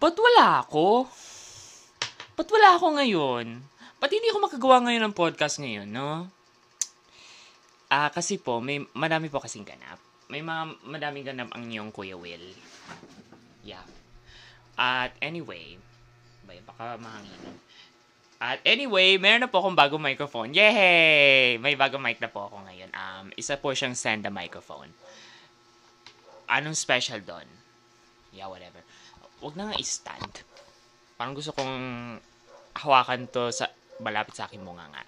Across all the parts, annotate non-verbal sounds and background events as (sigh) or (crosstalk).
Ba't wala ako? Ba't wala ako ngayon? Ba't hindi ako makagawa ngayon ng podcast ngayon, no? Ah, kasi po, may madami po kasing ganap. May mga madaming ganap ang iyong Kuya Will. Yeah. At anyway, bay, baka mahangin. At anyway, meron na po akong bagong microphone. Yay! May bagong mic na po ako ngayon. Um, isa po siyang send a microphone. Anong special doon? Yeah, whatever. Huwag na nga i-stand. Parang gusto kong hawakan to sa malapit sa aking bunga nga.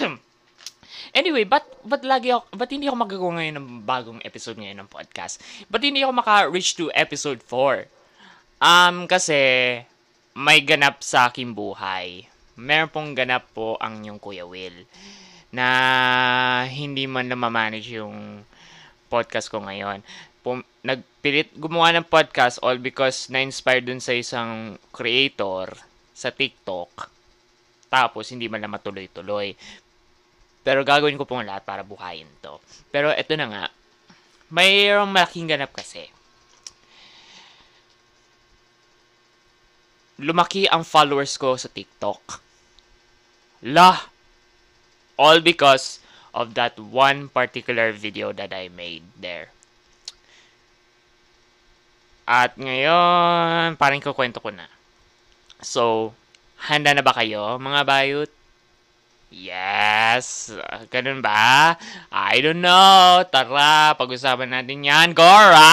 (coughs) anyway, but but lagi ako, but hindi ako magagawa ngayon ng bagong episode ngayon ng podcast? But hindi ako maka-reach to episode 4? Um, kasi may ganap sa aking buhay. Meron pong ganap po ang yung Kuya Will na hindi man na manage yung podcast ko ngayon. Pum- nagpilit gumawa ng podcast all because na-inspired dun sa isang creator sa TikTok. Tapos, hindi man na matuloy-tuloy. Pero gagawin ko pong lahat para buhayin to. Pero ito na nga, mayroong malaking ganap kasi. Lumaki ang followers ko sa TikTok. La! All because of that one particular video that I made there. At ngayon, parang kukwento ko na. So, handa na ba kayo, mga bayot? Yes! Ganun ba? I don't know. Tara, pag-usapan natin yan. Gora!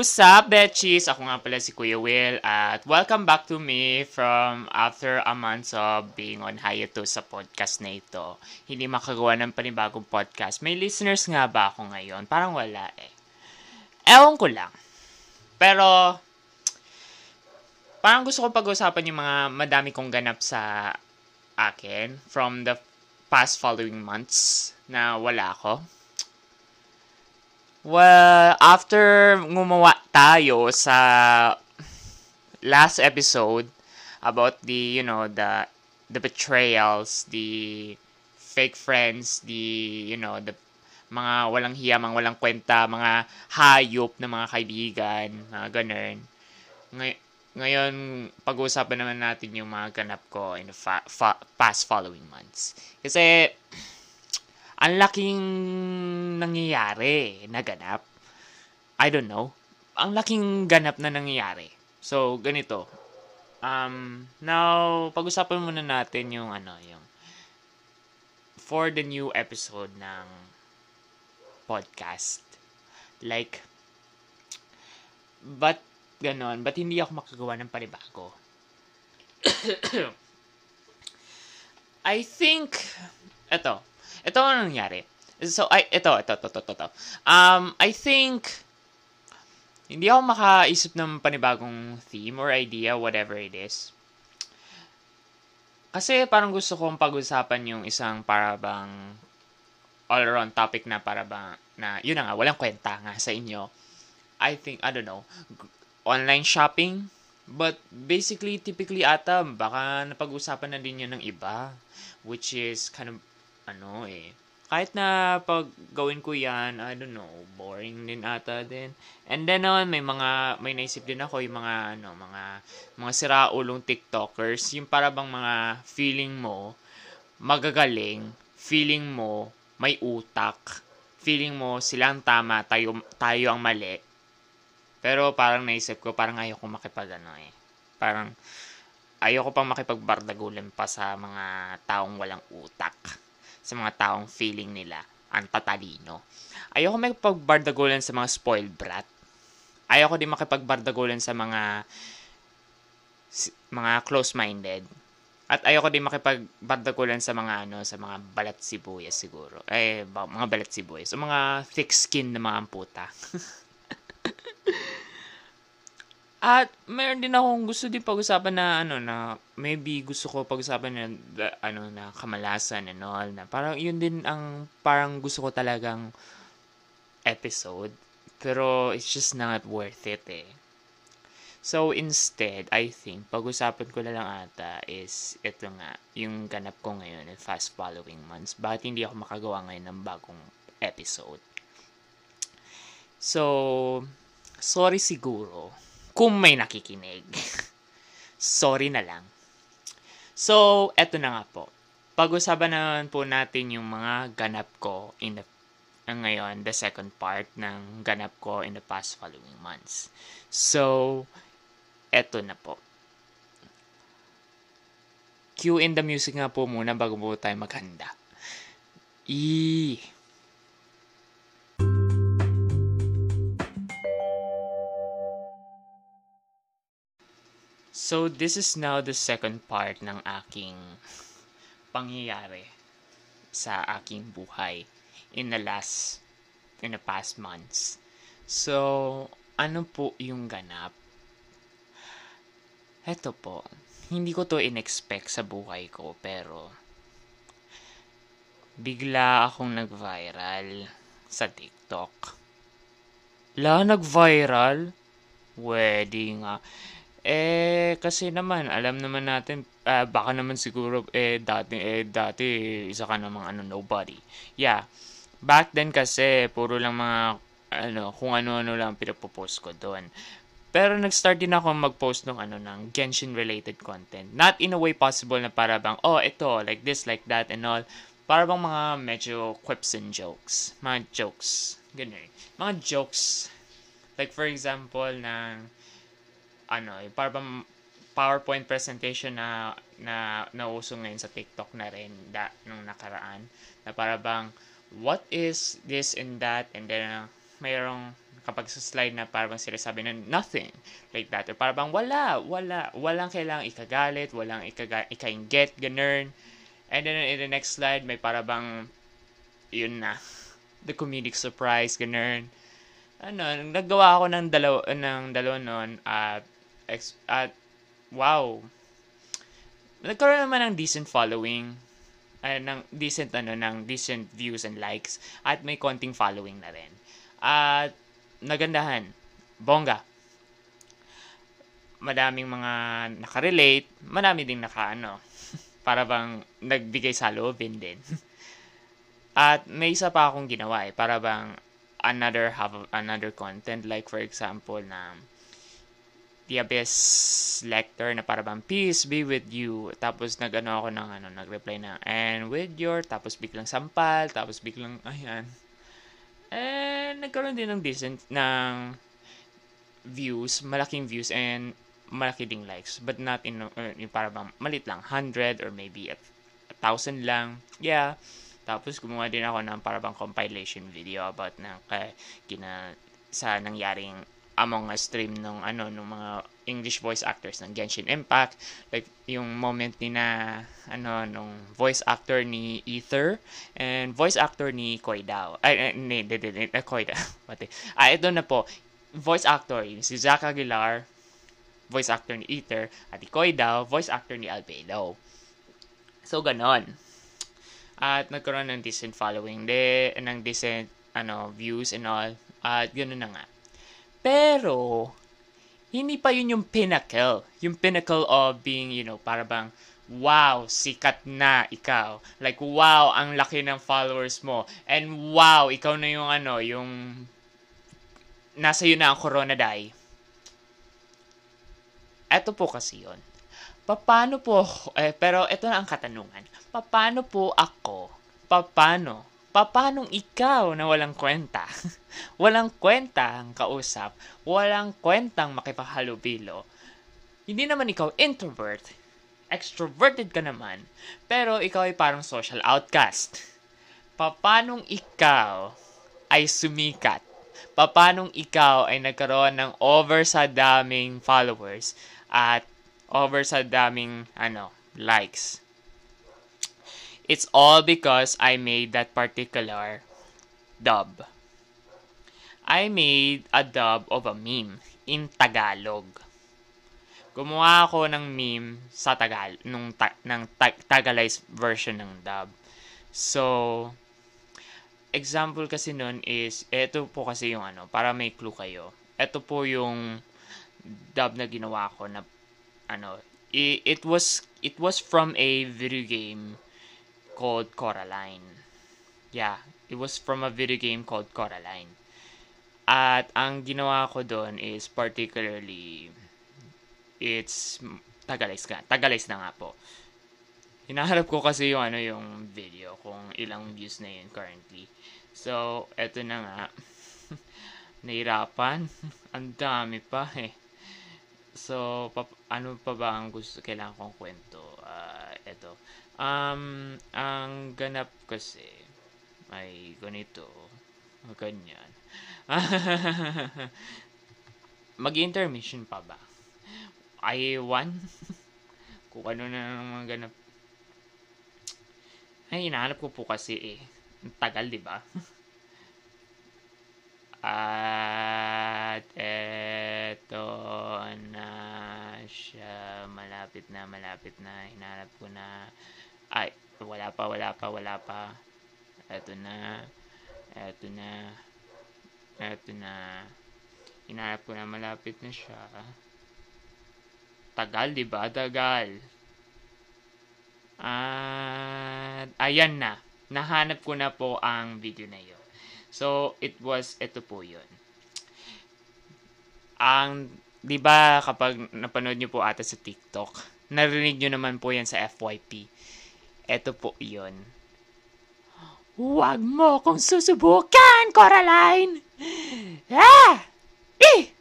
What's up, Betchies? Ako nga pala si Kuya Will at welcome back to me from after a month of being on hiatus sa podcast na ito. Hindi makagawa ng panibagong podcast. May listeners nga ba ako ngayon? Parang wala eh. Ewan ko lang. Pero, parang gusto ko pag-usapan yung mga madami kong ganap sa akin from the past following months na wala ako. Well, after gumawa tayo sa last episode about the, you know, the the betrayals, the fake friends, the, you know, the mga walang hiya, mga walang kwenta, mga hayop na mga kaibigan, mga ganun. Ngay- ngayon, pag-uusapan naman natin yung mga ganap ko in the fa- fa- past following months. Kasi, ang laking nangyayari na ganap. I don't know. Ang laking ganap na nangyayari. So, ganito. Um, now, pag-usapan muna natin yung ano, yung for the new episode ng podcast. Like, but, ganon, but hindi ako makagawa ng panibago? (coughs) I think, eto, ito ang nangyari. So, I, ito, ito, ito, ito, ito. Um, I think, hindi ako makaisip ng panibagong theme or idea, whatever it is. Kasi parang gusto kong pag-usapan yung isang parabang all-around topic na parabang, na, yun na nga, walang kwenta nga sa inyo. I think, I don't know, online shopping, But basically, typically ata, baka napag-usapan na din yun ng iba. Which is kind of ano eh, kahit na pag gawin ko yan, I don't know, boring din ata din. And then naman, may mga, may naisip din ako yung mga, ano, mga, mga siraulong TikTokers, yung para bang mga feeling mo, magagaling, feeling mo, may utak, feeling mo silang tama, tayo, tayo ang mali. Pero parang naisip ko, parang ayoko makipag ano eh. Parang, ayoko pang makipagbardagulan pa sa mga taong walang utak sa mga taong feeling nila ang tatalino. Ayoko makipagbardagulan sa mga spoiled brat. Ayoko din makipagbardagulan sa mga mga close-minded. At ayoko din makipagbardagulan sa mga ano, sa mga balat sibuyas siguro. Eh, mga balat sibuyas. O mga thick skin na mga amputa. (laughs) At meron din akong gusto din pag-usapan na ano na maybe gusto ko pag-usapan na ano na kamalasan and all na parang yun din ang parang gusto ko talagang episode pero it's just not worth it eh. So instead, I think pag-usapan ko na lang ata is ito nga, yung ganap ko ngayon in fast following months. Bakit hindi ako makagawa ngayon ng bagong episode? So, sorry siguro kung may nakikinig. (laughs) sorry na lang. So, eto na nga po. Pag-usapan naman po natin yung mga ganap ko in the uh, ngayon, the second part ng ganap ko in the past following months. So, eto na po. Cue in the music nga po muna bago po tayo maghanda. E. So, this is now the second part ng aking pangyayari sa aking buhay in the last, in the past months. So, ano po yung ganap? Heto po, hindi ko to in-expect sa buhay ko, pero bigla akong nag-viral sa TikTok. La, nag-viral? Wedding nga. Eh, kasi naman, alam naman natin, uh, baka naman siguro, eh, dati, eh, dati, isa ka namang, ano, nobody. Yeah. Back then kasi, puro lang mga, ano, kung ano-ano lang pinapopost ko doon. Pero nag-start din ako mag-post ng ano ng Genshin-related content. Not in a way possible na para bang, oh, ito, like this, like that, and all. Para bang mga medyo quips and jokes. Mga jokes. Ganun. Mga jokes. Like, for example, na ano, yung parang PowerPoint presentation na na nauso ngayon sa TikTok na rin da, nung nakaraan. Na para bang what is this and that? And then uh, mayroong kapag sa slide na parang sila sabi na nothing like that. Or parang wala wala walang kailangang ikagalit walang ikaga, ikainggit ganun. And then in the next slide may para yun na (laughs) the comedic surprise ganun. Ano naggawa ako ng dalawa ng dalawa noon uh, ex- at wow. Nagkaroon naman ng decent following. Ay, ng decent ano, ng decent views and likes at may konting following na rin. At nagandahan. Bongga. Madaming mga nakarelate, madami ding naka ano, (laughs) para bang nagbigay sa loobin din. (laughs) At may isa pa akong ginawa eh, para bang another have another content like for example na the Abyss Lector na para bang peace be with you. Tapos nagano ako ng ano, nag-reply na and with your tapos biglang sampal, tapos biglang ayan. And nagkaroon din ng decent ng views, malaking views and malaki ding likes, but not in uh, yung para bang malit lang, 100 or maybe a, a thousand lang. Yeah. Tapos gumawa din ako ng para bang compilation video about na kay kina sa nangyaring among a stream ng ano ng mga English voice actors ng Genshin Impact. Like yung moment ni na ano nung voice actor ni Ether and voice actor ni Koi Dao ay ni de de de Koi Dao (laughs) pati. Ah ito na po. Voice actor si Zach Aguilar voice actor ni Ether at ni Koi Dao voice actor ni Albedo. So ganon. At nagkaroon ng decent following de ng decent ano views and all. At ganoon na nga pero, hindi pa yun yung pinnacle. Yung pinnacle of being, you know, para bang, wow, sikat na ikaw. Like, wow, ang laki ng followers mo. And wow, ikaw na yung ano, yung nasa yun na ang corona dai. Eto po kasi yun. Paano po, eh, pero ito na ang katanungan. Paano po ako, paano papanong ikaw na walang kwenta? (laughs) walang kwenta ang kausap, walang kwentang makipahalubilo. Hindi naman ikaw introvert, extroverted ka naman, pero ikaw ay parang social outcast. Papanong ikaw ay sumikat? Papanong ikaw ay nagkaroon ng over sa daming followers at over sa daming ano, likes? It's all because I made that particular dub. I made a dub of a meme in Tagalog. gumawa ako ng meme sa Tagal, nung ta- ng ta- Tagalized version ng dub. So, example kasi nun is, eto po kasi yung ano, para may clue kayo. Ito po yung dub na ginawa ko na, ano, it, it was, it was from a video game called Coraline. Yeah, it was from a video game called Coraline. At ang ginawa ko doon is particularly it's Tagalays nga. Tagalays na nga po. Hinaharap ko kasi yung ano yung video kung ilang views na yun currently. So, eto na nga. (laughs) Nahirapan. (laughs) ang dami pa eh. So, pa, ano pa ba ang gusto kailangan kong kwento? Uh, eto. Um, ang ganap kasi ay ganito. Ganyan. (laughs) Mag-intermission pa ba? Ay, one? Kung ano na mga ganap. Ay, hinahanap ko po kasi eh. Ang tagal, di ba? (laughs) At eto na siya. Malapit na, malapit na. Hinahanap ko na. Ay, wala pa, wala pa, wala pa. Eto na. Eto na. Eto na. Hinahanap ko na malapit na siya. Tagal, di ba? Tagal. At, ayan na. Nahanap ko na po ang video na yun. So, it was, ito po yun. Ang, di ba kapag napanood nyo po ata sa TikTok, narinig nyo naman po yan sa FYP. Ito po yun. Huwag mo kong susubukan, Coraline! Ah! Eh!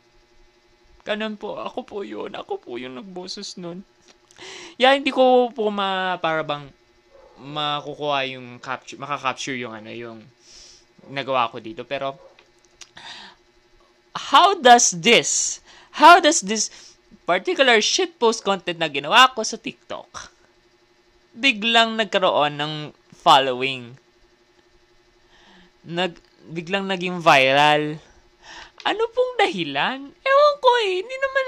Ganun po. Ako po yun. Ako po yung nagboses nun. Yeah, hindi ko po ma, para bang makukuha yung capture, makaka-capture yung ano, yung nagawa ko dito. Pero, how does this, how does this particular shitpost content na ginawa ko sa TikTok, biglang nagkaroon ng following? Nag, biglang naging viral ano pong dahilan? Ewan ko eh. Hindi naman...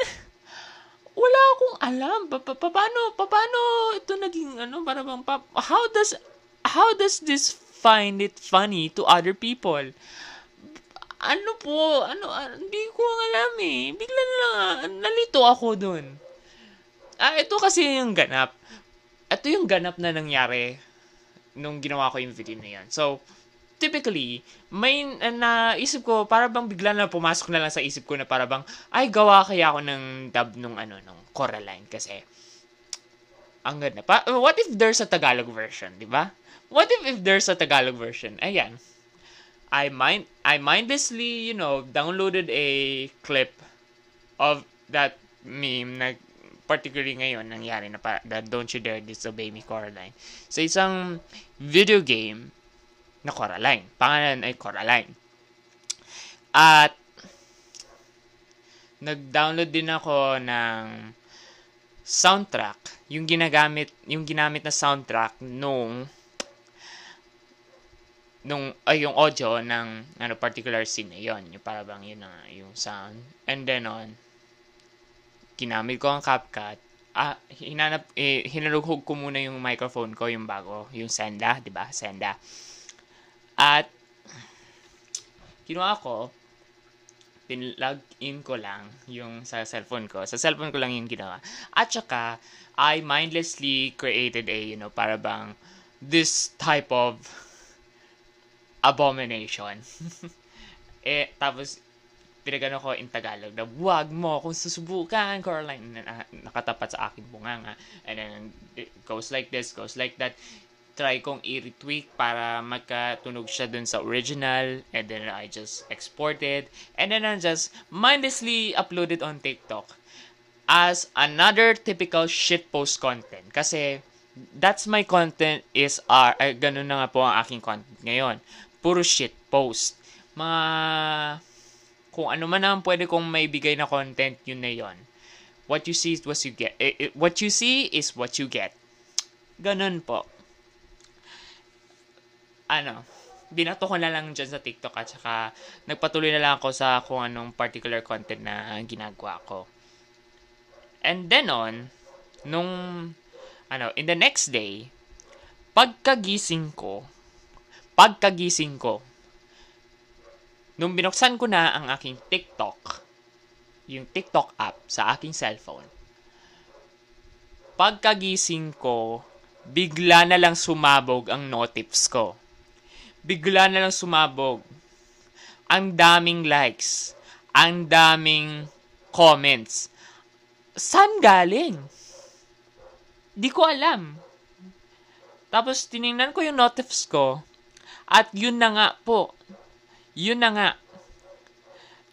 Wala akong alam. Pa, pa, pa, paano, pa, paano ito naging ano, para bang, pa, how does, how does this find it funny to other people? Ano po, ano, ah, hindi ko alam eh. Bigla na lang, nalito ako dun. Ah, ito kasi yung ganap. Ito yung ganap na nangyari nung ginawa ko yung video na yan. So, typically, may uh, naisip ko, para bang bigla na pumasok na lang sa isip ko na para bang, ay, gawa kaya ako ng dub nung ano, nung Coraline kasi, ang ganda pa. What if there's a Tagalog version, di ba? What if if there's a Tagalog version? Ayan. I mind I mindlessly, you know, downloaded a clip of that meme na particularly ngayon nangyari na pa, that Don't You Dare Disobey Me Coraline. Sa isang video game na Coraline. Pangalan ay Coraline. At nag-download din ako ng soundtrack, yung ginagamit, yung ginamit na soundtrack nung nung ay yung audio ng ano particular scene yon yung para bang yun na yung sound and then on ginamit ko ang CapCut ah hinanap eh, hinalughog ko muna yung microphone ko yung bago yung Senda di ba Senda at, ginawa ko, pinlog in ko lang yung sa cellphone ko. Sa cellphone ko lang yung ginawa. At saka, I mindlessly created a, you know, para bang this type of abomination. (laughs) eh, tapos, pinagano ko in Tagalog na wag mo kung susubukan, Caroline, na, nakatapat sa akin bunganga. And then, it goes like this, goes like that. Try kong i-retweak para magkatunog siya dun sa original. And then I just exported and then I just mindlessly uploaded on TikTok as another typical shitpost content. Kasi that's my content is uh, uh, ganun na nga po ang aking content ngayon. Puro shitpost mga kung ano man ang pwede kong maibigay na content yun na yon what you see is what you get. Eh, eh, what you see is what you get. Ganun po. Ano, binato ko na lang dyan sa TikTok at saka nagpatuloy na lang ako sa kung anong particular content na ginagawa ko. And then on, nung, ano, in the next day, pagkagising ko, pagkagising ko, nung binuksan ko na ang aking TikTok, yung TikTok app sa aking cellphone, pagkagising ko, bigla na lang sumabog ang notifs ko. Bigla na lang sumabog. Ang daming likes. Ang daming comments. San galing? Di ko alam. Tapos tiningnan ko yung notifs ko. At yun na nga po. Yun na nga.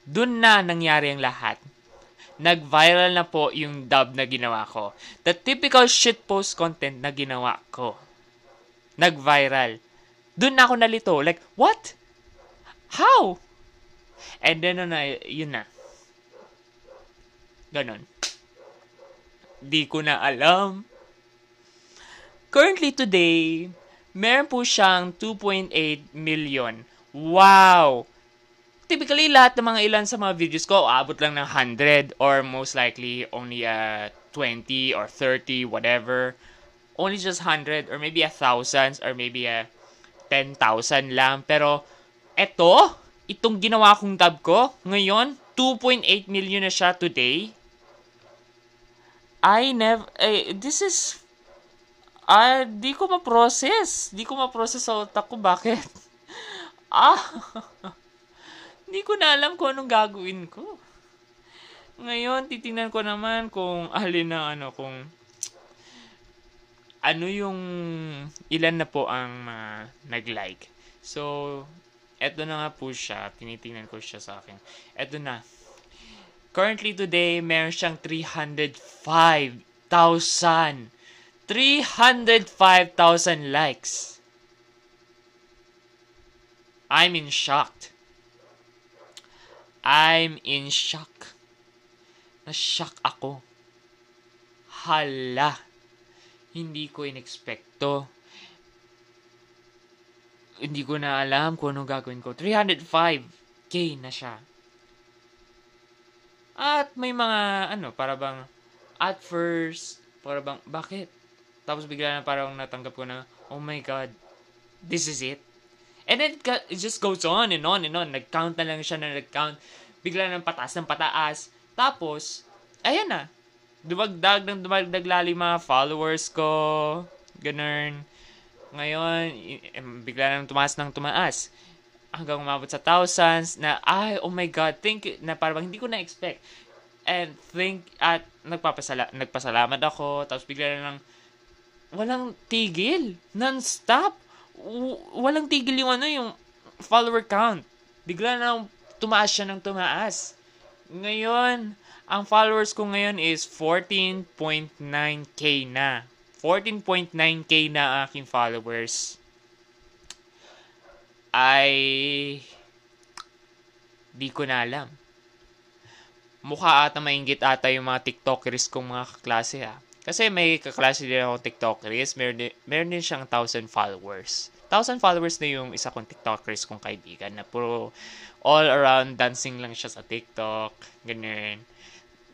Doon na nangyari ang lahat nag-viral na po yung dub na ginawa ko. The typical shitpost content na ginawa ko. Nag-viral. Doon na ako nalito. Like, what? How? And then, na, yun na. Ganon. Di ko na alam. Currently today, meron po siyang 2.8 million. Wow! typically, lahat ng mga ilan sa mga videos ko, abot lang ng 100 or most likely only uh, 20 or 30, whatever. Only just 100 or maybe a thousands or maybe a 10,000 lang. Pero, eto, itong ginawa kong tab ko, ngayon, 2.8 million na siya today. I never, eh, this is, ah, uh, di ko ma-process. Di ko ma-process sa utak ko. Bakit? Ah, (laughs) Hindi ko na alam kung anong gagawin ko. Ngayon, titingnan ko naman kung alin na ano, kung ano yung ilan na po ang uh, nag-like. So, eto na nga po siya. Tinitingnan ko siya sa akin. Eto na. Currently today, meron siyang 305,000. 305,000 likes. I'm in shocked. I'm in shock. Na-shock ako. Hala. Hindi ko inexpecto. Hindi ko na alam kung anong gagawin ko. 305k na siya. At may mga, ano, para bang, at first, para bang, bakit? Tapos bigla na parang natanggap ko na, oh my God, this is it. And then, it just goes on and on and on. Nag-count na lang siya na nag-count. Bigla ng pataas ng pataas. Tapos, ayan na. Dumagdag ng dumagdag lali mga followers ko. Ganun. Ngayon, bigla nang tumaas ng tumaas. Hanggang umabot sa thousands na, ay, oh my God, think, na parang hindi ko na-expect. And think, at nagpapasala, nagpasalamat ako. Tapos bigla na lang, walang tigil. Non-stop walang tigil yung ano, yung follower count. Bigla na tumaas siya ng tumaas. Ngayon, ang followers ko ngayon is 14.9k na. 14.9k na aking followers. Ay di ko na alam. Mukha ata maingit ata yung mga TikTokers kong mga kaklase ha. Kasi may kaklase din ako TikTokers, meron din, meron din siyang 1,000 followers. 1,000 followers na yung isa kong TikTokers kong kaibigan na puro all around dancing lang siya sa TikTok, ganyan.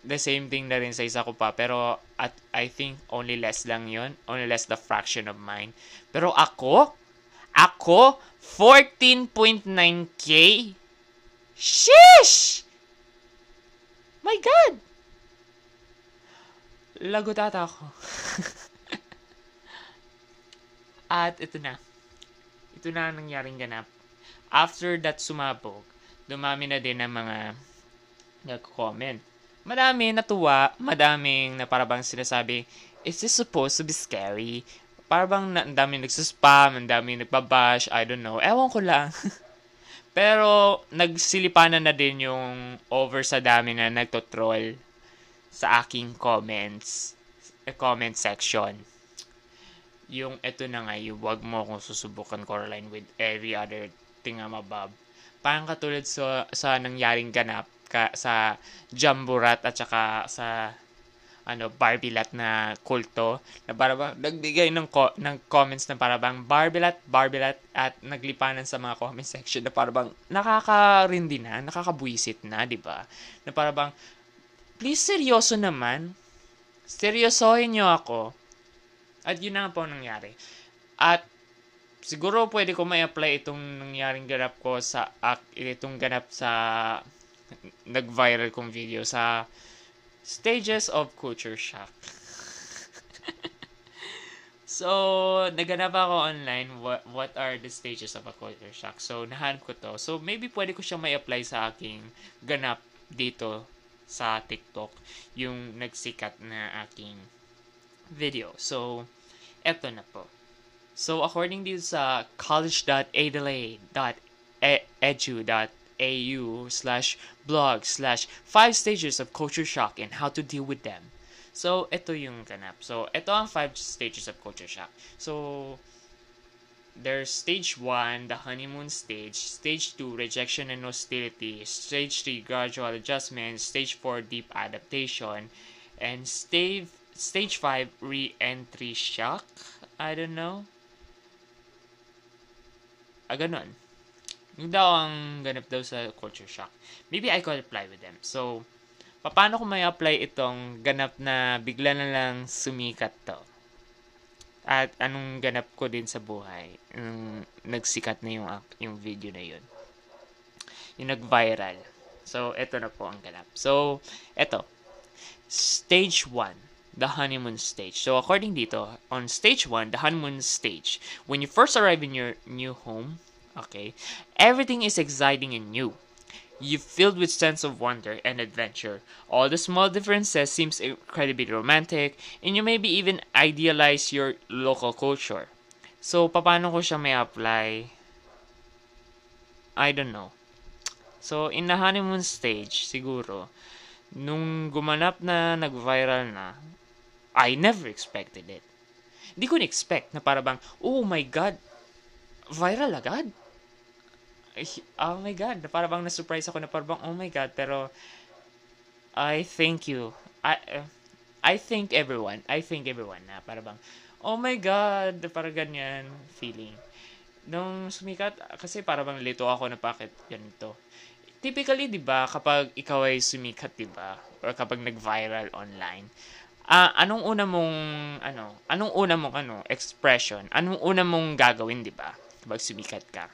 The same thing na rin sa isa ko pa, pero at I think only less lang yon only less the fraction of mine. Pero ako, ako, 14.9k? Sheesh! My God! Lagot ata ako. (laughs) At ito na. Ito na ang nangyaring ganap. After that sumabog, dumami na din ang mga nag-comment. Madami natuwa, madaming na parabang sinasabi, is this supposed to be scary? Parang na, ang daming nagsuspam, ang daming nagbabash, I don't know. Ewan ko lang. (laughs) Pero, nagsilipanan na din yung over sa dami na nagtotroll sa aking comments, uh, comment section. Yung eto na nga, yung wag mo akong susubukan Coraline with every other thing I'm above. Parang katulad sa, sa nangyaring ganap ka, sa Jamburat at saka sa ano Barbilat na kulto na para ba nagbigay ng ko, ng comments na para bang Barbilat Barbilat at naglipanan sa mga comment section na para bang nakakarindi na nakakabuisit na di ba na para bang please seryoso naman. seryosohin nyo ako. At yun na po nangyari. At siguro pwede ko may apply itong nangyaring ganap ko sa itong ganap sa nag-viral kong video sa stages of culture shock. (laughs) so, naganap ako online what, what are the stages of a culture shock. So, nahanap ko to. So, maybe pwede ko siyang may apply sa aking ganap dito sa TikTok. Yung nagsikat na aking video. So, eto na po. So, according to sa college.adelaide.edu.au slash blog slash five stages of culture shock and how to deal with them. So, ito yung ganap. So, ito ang five stages of culture shock. So, there's stage 1, the honeymoon stage, stage 2, rejection and hostility, stage 3, gradual adjustment, stage 4, deep adaptation, and stage stage 5, re-entry shock. I don't know. Ah, ganun. Yung daw ang ganap daw sa culture shock. Maybe I could apply with them. So, paano ko may apply itong ganap na bigla na lang sumikat to? At anong ganap ko din sa buhay? Yung nagsikat na yung, yung video na yun. Yung nag-viral. So, eto na po ang ganap. So, eto. Stage 1 the honeymoon stage. So according dito, on stage 1, the honeymoon stage, when you first arrive in your new home, okay, everything is exciting and new. You filled with sense of wonder and adventure. All the small differences seems incredibly romantic, and you maybe even idealize your local culture. So, paano ko siya may apply? I don't know. So, in the honeymoon stage, siguro, nung gumanap na, nag-viral na, I never expected it. Hindi ko na-expect na para bang, oh my God, viral agad. Oh my God, para bang na-surprise ako na para bang, oh my God, pero I thank you. I, uh, I thank everyone. I thank everyone na para bang, oh my God, para ganyan feeling. Nung sumikat, kasi para bang lito ako na bakit ganito. Typically, di ba, kapag ikaw ay sumikat, di ba, or kapag nag-viral online, uh, anong una mong ano, anong una mong ano, expression? Anong una mong gagawin, 'di ba? Kapag sumikat ka.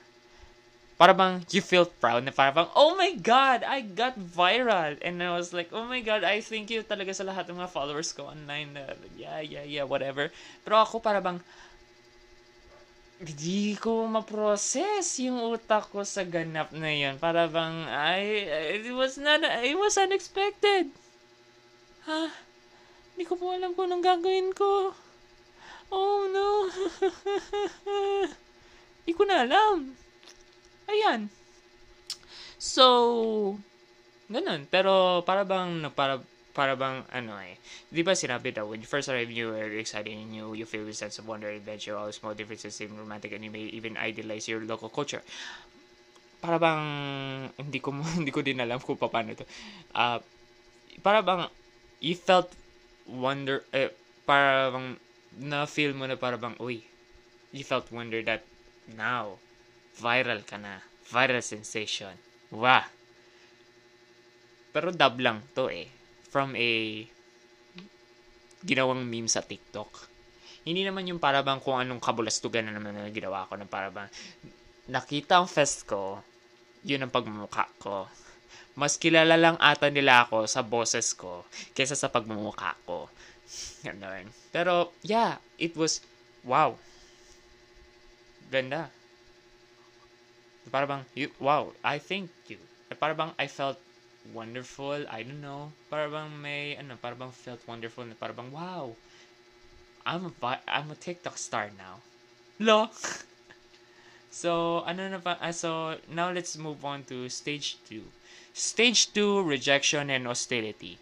Para bang you feel proud na para bang, oh my God, I got viral. And I was like, oh my God, I thank you talaga sa lahat ng mga followers ko online. Na, yeah, yeah, yeah, whatever. Pero ako para bang, hindi ko ma-process yung utak ko sa ganap na yun. Para bang, I, it was not, it was unexpected. Ha? Huh? Hindi ko po alam kung anong gagawin ko. Oh no. (laughs) Hindi ko na alam. Ayan. So, ganun. Pero para bang, para, para bang, ano eh, di ba sinabi daw, when you first arrive, you are excited and you, you feel a sense of wonder, adventure, all small differences seem romantic, and you may even idealize your local culture. Para bang, hindi ko, (laughs) hindi ko din alam kung paano to. Uh, para bang, you felt wonder, eh, parang na-feel mo na parang, uy, you felt wonder that now, viral ka na. Viral sensation. Wow. Pero dub lang to eh. From a ginawang meme sa TikTok. Hindi naman yung parabang kung anong kabulastugan na naman na ginawa ko na parabang nakita ang fest ko, yun ang pagmumukha ko. Mas kilala lang ata nila ako sa boses ko kaysa sa pagmumukha ko. (laughs) Ganon. Pero, yeah, it was, wow. Ganda. Para bang, you, wow, I thank you. Para bang I felt wonderful, I don't know. Para bang may, ano, para bang felt wonderful, para bang, wow, I'm a, I'm a TikTok star now. Lo! (laughs) so, ano na pa, uh, so, now let's move on to stage 2. Stage 2, rejection and hostility.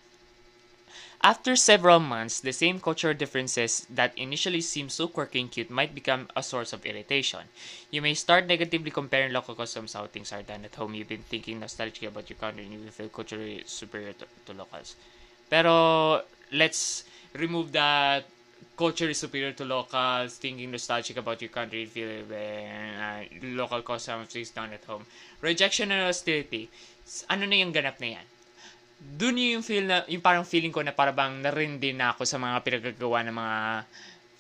After several months, the same cultural differences that initially seem so quirky and cute might become a source of irritation. You may start negatively comparing local customs how things are done at home. You've been thinking nostalgically about your country and you feel culturally superior to, to locals. Pero let's remove that culture is superior to locals, thinking nostalgic about your country, feel uh, local customs is done at home. Rejection and hostility ano na yung ganap na yan? Dun yung feel na, yung parang feeling ko na parang narindi na ako sa mga pinagagawa ng mga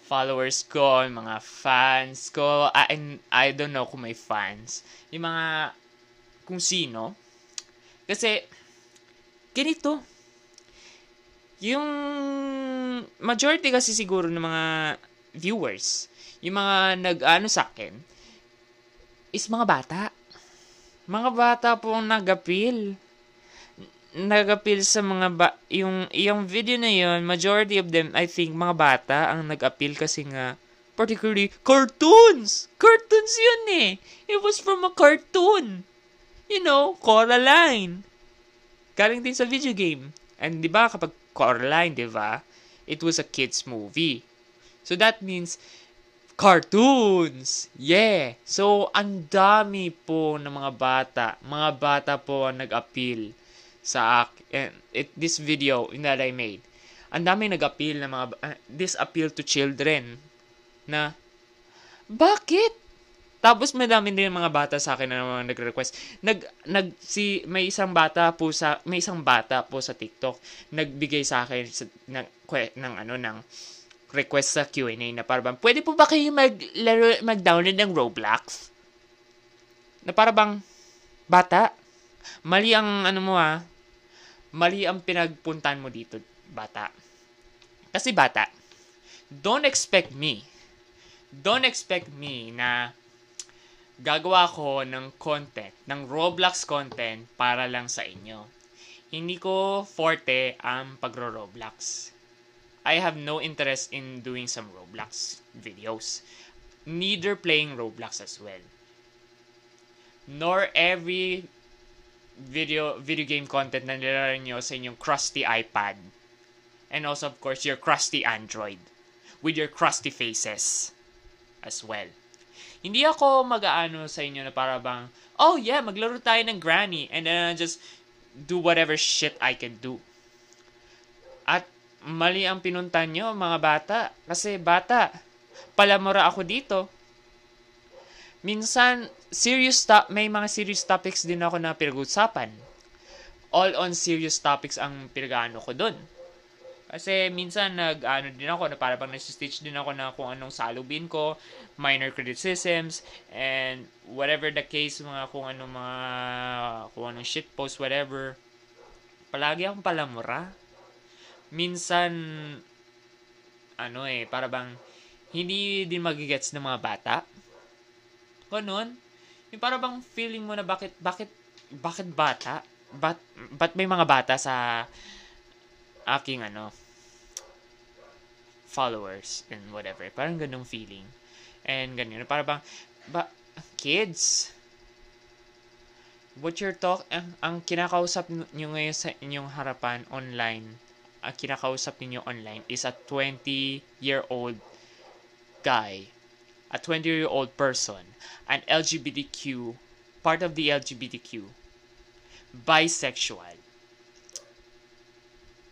followers ko, mga fans ko, I, and I don't know kung may fans, yung mga, kung sino. Kasi, ganito, yung majority kasi siguro ng mga viewers, yung mga nag-ano sa akin, is mga bata. Mga bata po ang nag-appeal nag-appeal sa mga ba yung yung video na yon majority of them I think mga bata ang nag-appeal kasi nga particularly cartoons! Cartoons yun eh! It was from a cartoon! You know Coraline! Galing din sa video game. And di ba kapag Coraline di ba it was a kids movie. So that means cartoons! Yeah! So ang dami po ng mga bata mga bata po ang nag-appeal sa and it this video that I made ang dami nag-appeal na mga uh, this appeal to children na bakit tapos madami din mga bata sa akin na mga nagre-request. Nag nag si may isang bata po sa may isang bata po sa TikTok nagbigay sa akin sa, ng, ng ano ng request sa Q&A na parang pwede po ba kayo maglaro mag-download ng Roblox? Na parang bata mali ang ano mo ah mali ang pinagpuntan mo dito, bata. Kasi bata, don't expect me, don't expect me na gagawa ko ng content, ng Roblox content para lang sa inyo. Hindi ko forte ang pagro-Roblox. I have no interest in doing some Roblox videos. Neither playing Roblox as well. Nor every video video game content na nilalaro nyo sa inyong crusty iPad. And also, of course, your crusty Android. With your crusty faces as well. Hindi ako mag-aano sa inyo na para bang, oh yeah, maglaro tayo ng granny and then uh, just do whatever shit I can do. At mali ang pinuntan nyo, mga bata. Kasi bata, palamura ako dito minsan, serious to- may mga serious topics din ako na pinag-usapan. All on serious topics ang pinag-ano ko dun. Kasi minsan nag-ano din ako na para bang nasi-stitch din ako na kung anong salubin ko, minor criticisms, and whatever the case, mga kung anong mga, kung anong shit post, whatever. Palagi akong palamura. Minsan, ano eh, para bang hindi din magigets ng mga bata Ganon. Yung para bang feeling mo na bakit, bakit, bakit bata? Bat, bat may mga bata sa aking ano, followers and whatever. Parang ganong feeling. And ganyan. Para bang, ba, kids, what you're talk, ang, ang kinakausap nyo ngayon sa inyong harapan online, ang kinakausap niyo online is a 20-year-old guy a 20 year old person, an LGBTQ, part of the LGBTQ, bisexual,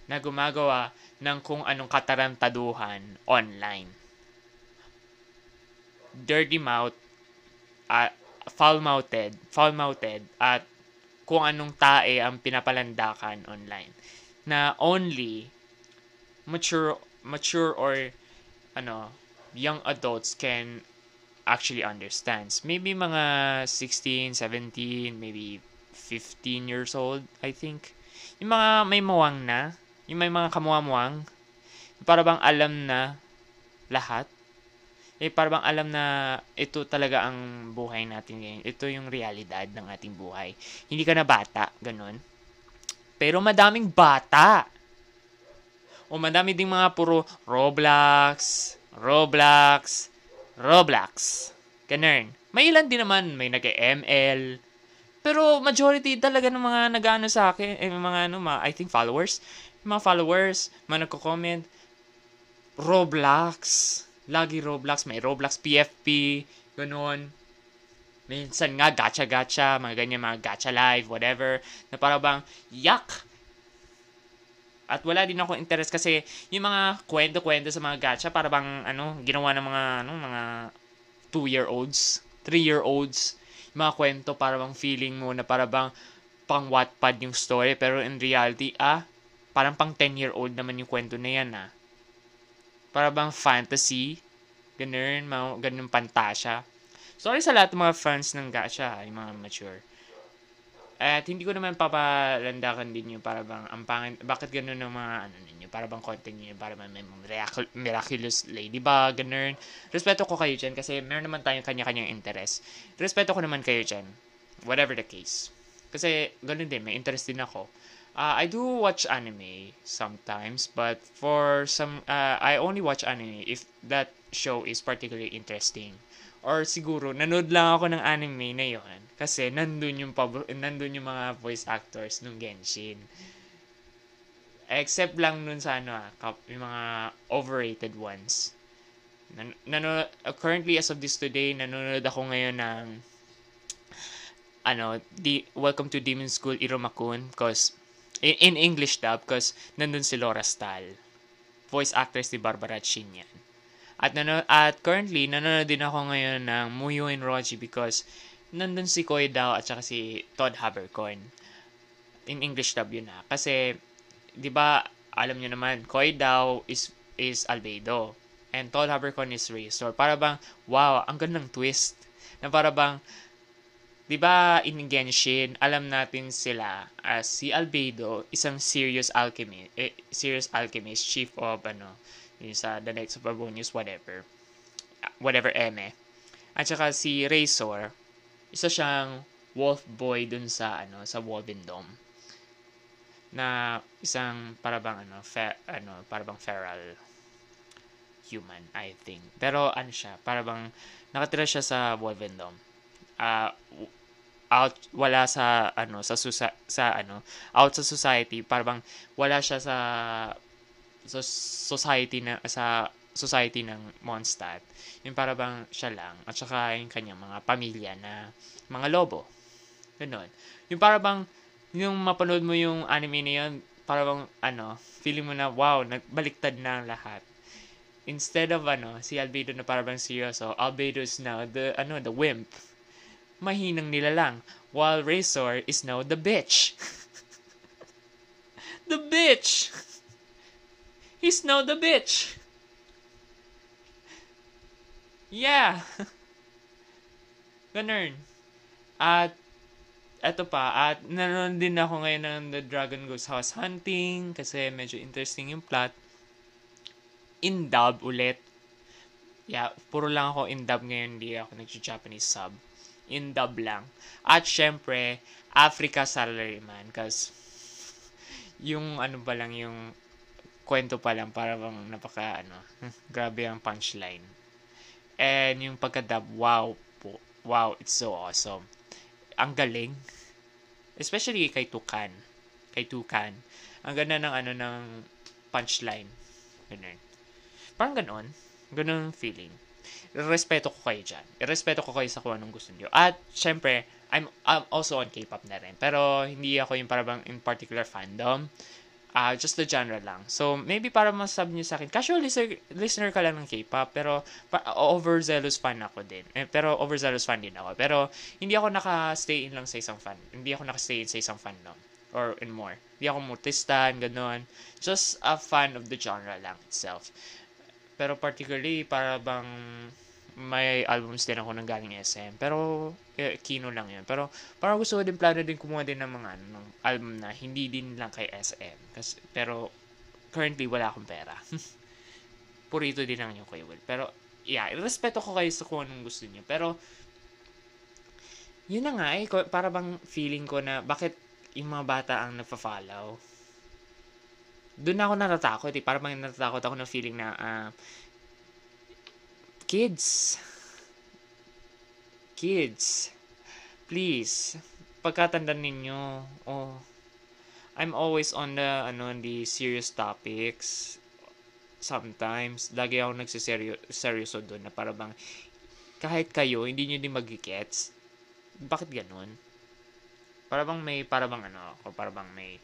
na gumagawa ng kung anong katarantaduhan online. Dirty mouth, uh, foul-mouthed, foul-mouthed, at kung anong tae ang pinapalandakan online. Na only mature, mature or ano, young adults can actually understands. Maybe mga 16, 17, maybe 15 years old, I think. Yung mga may muwang na, yung may mga kamuwamuwang, para bang alam na lahat. Eh, para bang alam na ito talaga ang buhay natin ngayon. Ito yung realidad ng ating buhay. Hindi ka na bata, ganun. Pero madaming bata. O madami ding mga puro Roblox, Roblox, Roblox. Ganun. May ilan din naman, may nag-ML. Pero majority talaga ng mga nag-ano sa akin, eh, mga ano, mga, I think followers, mga followers, mga nagko-comment, Roblox. Lagi Roblox, may Roblox PFP, ganun. Minsan nga, gacha-gacha, mga ganyan, mga gacha live, whatever, na para bang, yak, at wala din ako interest kasi yung mga kwento-kwento sa mga gacha para bang ano, ginawa ng mga ano, mga 2-year-olds, 3-year-olds, yung mga kwento para bang feeling mo na para bang pang Wattpad yung story, pero in reality, ah, parang pang 10-year-old naman yung kwento na yan, ah. Para bang fantasy, ganun, mga ganun pantasya. Sorry sa lahat ng mga fans ng gacha, yung mga mature. At hindi ko naman papalandakan din yung para bang ang pangin, bakit ganun ng mga ano ninyo, para bang content niyo, para bang may miracle, miraculous ladybug, ganun. Respeto ko kayo dyan kasi meron naman tayong kanya-kanyang interest. Respeto ko naman kayo dyan, whatever the case. Kasi ganun din, may interest din ako. Uh, I do watch anime sometimes, but for some, uh, I only watch anime if that show is particularly interesting. Or siguro, nanood lang ako ng anime na yon kasi nandun yung, pab- nandun yung mga voice actors ng Genshin. Except lang nun sa ano ah, yung mga overrated ones. Nan- nano- uh, currently, as of this today, nanonood ako ngayon ng ano, di, Welcome to Demon School Iromakun because in, in English dub because nandun si Laura Stahl. Voice actress ni Barbara Chin yan. At, nano, at currently, nanonood din ako ngayon ng Muyo and Roji because nandun si Koy Dao at saka si Todd Habercorn. In English dub yun na. Kasi, di ba, alam nyo naman, Koy Dao is, is Albedo. And Todd Habercorn is Razor. Para bang, wow, ang gandang twist. Na para bang, di ba, in Genshin, alam natin sila as si Albedo, isang serious alchemist, eh, serious alchemist, chief of, ano, yung sa The Knights of Arbonius, whatever. Whatever eme. At saka si Razor, isa siyang wolf boy dun sa ano sa Wolven Dome na isang parabang ano fe, ano parabang feral human I think pero ano siya parabang nakatira siya sa Wolven Dome uh, out wala sa ano sa susa, sa ano out sa society parang wala siya sa sa society na sa society ng Mondstadt. Yung para bang siya lang at saka yung kanyang mga pamilya na mga lobo. Ganon. Yung para bang yung mapanood mo yung anime na yun, para bang ano, feeling mo na wow, nagbaliktad na ang lahat. Instead of ano, si Albedo na para bang seryoso, Albedo is now the ano, the wimp. Mahinang nila lang. While Razor is now the bitch. (laughs) the bitch! (laughs) He's now the bitch! Yeah. (laughs) Ganun. At, eto pa, at nanonood din ako ngayon ng The Dragon Ghost House Hunting kasi medyo interesting yung plot. In dub ulit. Yeah, puro lang ako in dub ngayon, hindi ako nag-Japanese sub. In dub lang. At syempre, Africa Salaryman kasi yung ano pa lang yung kwento pa lang para bang napaka ano, (laughs) grabe ang punchline. And yung pagka-dub, wow po. Wow, it's so awesome. Ang galing. Especially kay Tukan. Kay Tukan. Ang ganda ng ano ng punchline. Ganun. Parang ganon. Ganon feeling. Respeto ko kayo dyan. Respeto ko kayo sa kung anong gusto niyo. At, syempre, I'm, I'm also on K-pop na rin. Pero, hindi ako yung parang in particular fandom uh, just the genre lang. So, maybe para masabi niyo sa akin, casual listener, listener ka lang ng K-pop, pero pa, overzealous fan ako din. Eh, pero overzealous fan din ako. Pero, hindi ako naka-stay in lang sa isang fan. Hindi ako naka-stay in sa isang fan no? Or in more. Hindi ako mutistan, ganun. Just a fan of the genre lang itself. Pero particularly, para bang may albums din ako ng galing SM. Pero, eh, kino lang yun. Pero, parang gusto ko din, plano din kumuha din ng mga ano, ng album na hindi din lang kay SM. Kasi, pero, currently, wala akong pera. (laughs) Purito din lang yung kay Will. Pero, yeah, respeto ko kayo sa kung anong gusto niyo. Pero, yun na nga eh, para bang feeling ko na bakit yung mga bata ang nagpa-follow. Doon ako natatakot eh. Para bang natatakot ako ng feeling na, uh, kids, kids, please, pagkatanda ninyo, oh, I'm always on the, ano, the serious topics. Sometimes, lagi ako nagsiseryoso doon na para bang, kahit kayo, hindi nyo din magigets. Bakit ganun? Para bang may, para bang ano, ako, para bang may,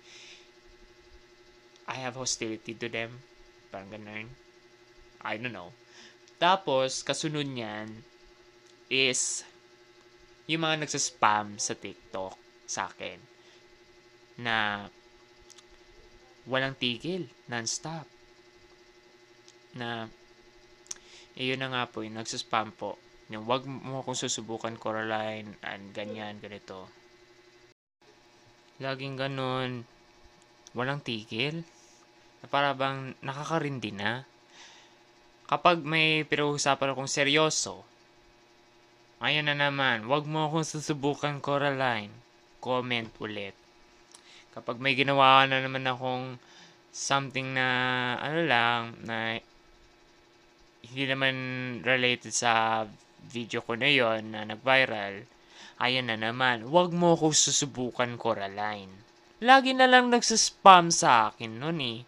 I have hostility to them. Parang ganun. I don't know. Tapos, kasunod niyan is yung mga nagsaspam sa TikTok sa akin. na walang tigil, non-stop. Na, iyon na nga po, yung nagsaspam po. Yung wag mo akong susubukan, Coraline, and ganyan, ganito. Laging ganun, walang tigil. Na para bang nakakarindi na. Kapag may pinag-uusapan akong seryoso, ayan na naman, wag mo akong susubukan, Coraline. Comment ulit kapag may ginawa na naman akong something na ano lang na hindi naman related sa video ko na yon na nag-viral, ayan na naman, wag mo ako susubukan, Coraline. Lagi na lang nagsaspam sa akin nun eh.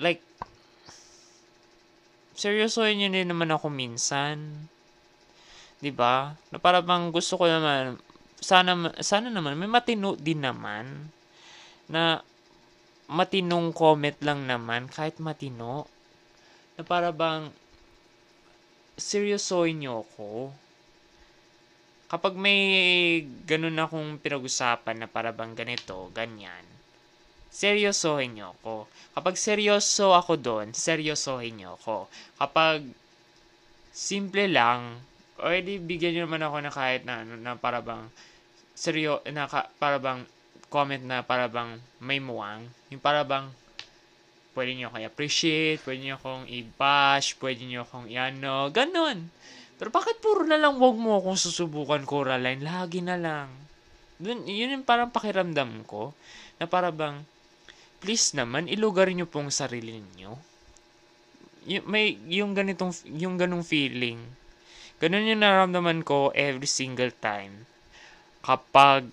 Like, seryosohin niyo din naman ako minsan. 'Di ba? Na para bang gusto ko naman sana sana naman may matino din naman na matinong comment lang naman kahit matino na para bang seryosohin niyo ako kapag may ganun akong pinag-usapan na para bang ganito, ganyan, seryosohin niyo ako. Kapag seryoso ako doon, seryosohin niyo ako. Kapag simple lang, o edi bigyan niyo naman ako na kahit na, na para bang seryo, na ka, para bang comment na para bang may muwang. Yung para bang pwede niyo akong appreciate, pwede niyo akong i-bash, pwede niyo akong i-ano, ganun. Pero bakit puro na lang wag mo akong susubukan, Coraline? Lagi na lang. Dun, yun yung parang pakiramdam ko. Na para bang, please naman, ilugar niyo pong sarili niyo. Y- may, yung ganitong, yung ganong feeling. Ganun yung naramdaman ko every single time. Kapag,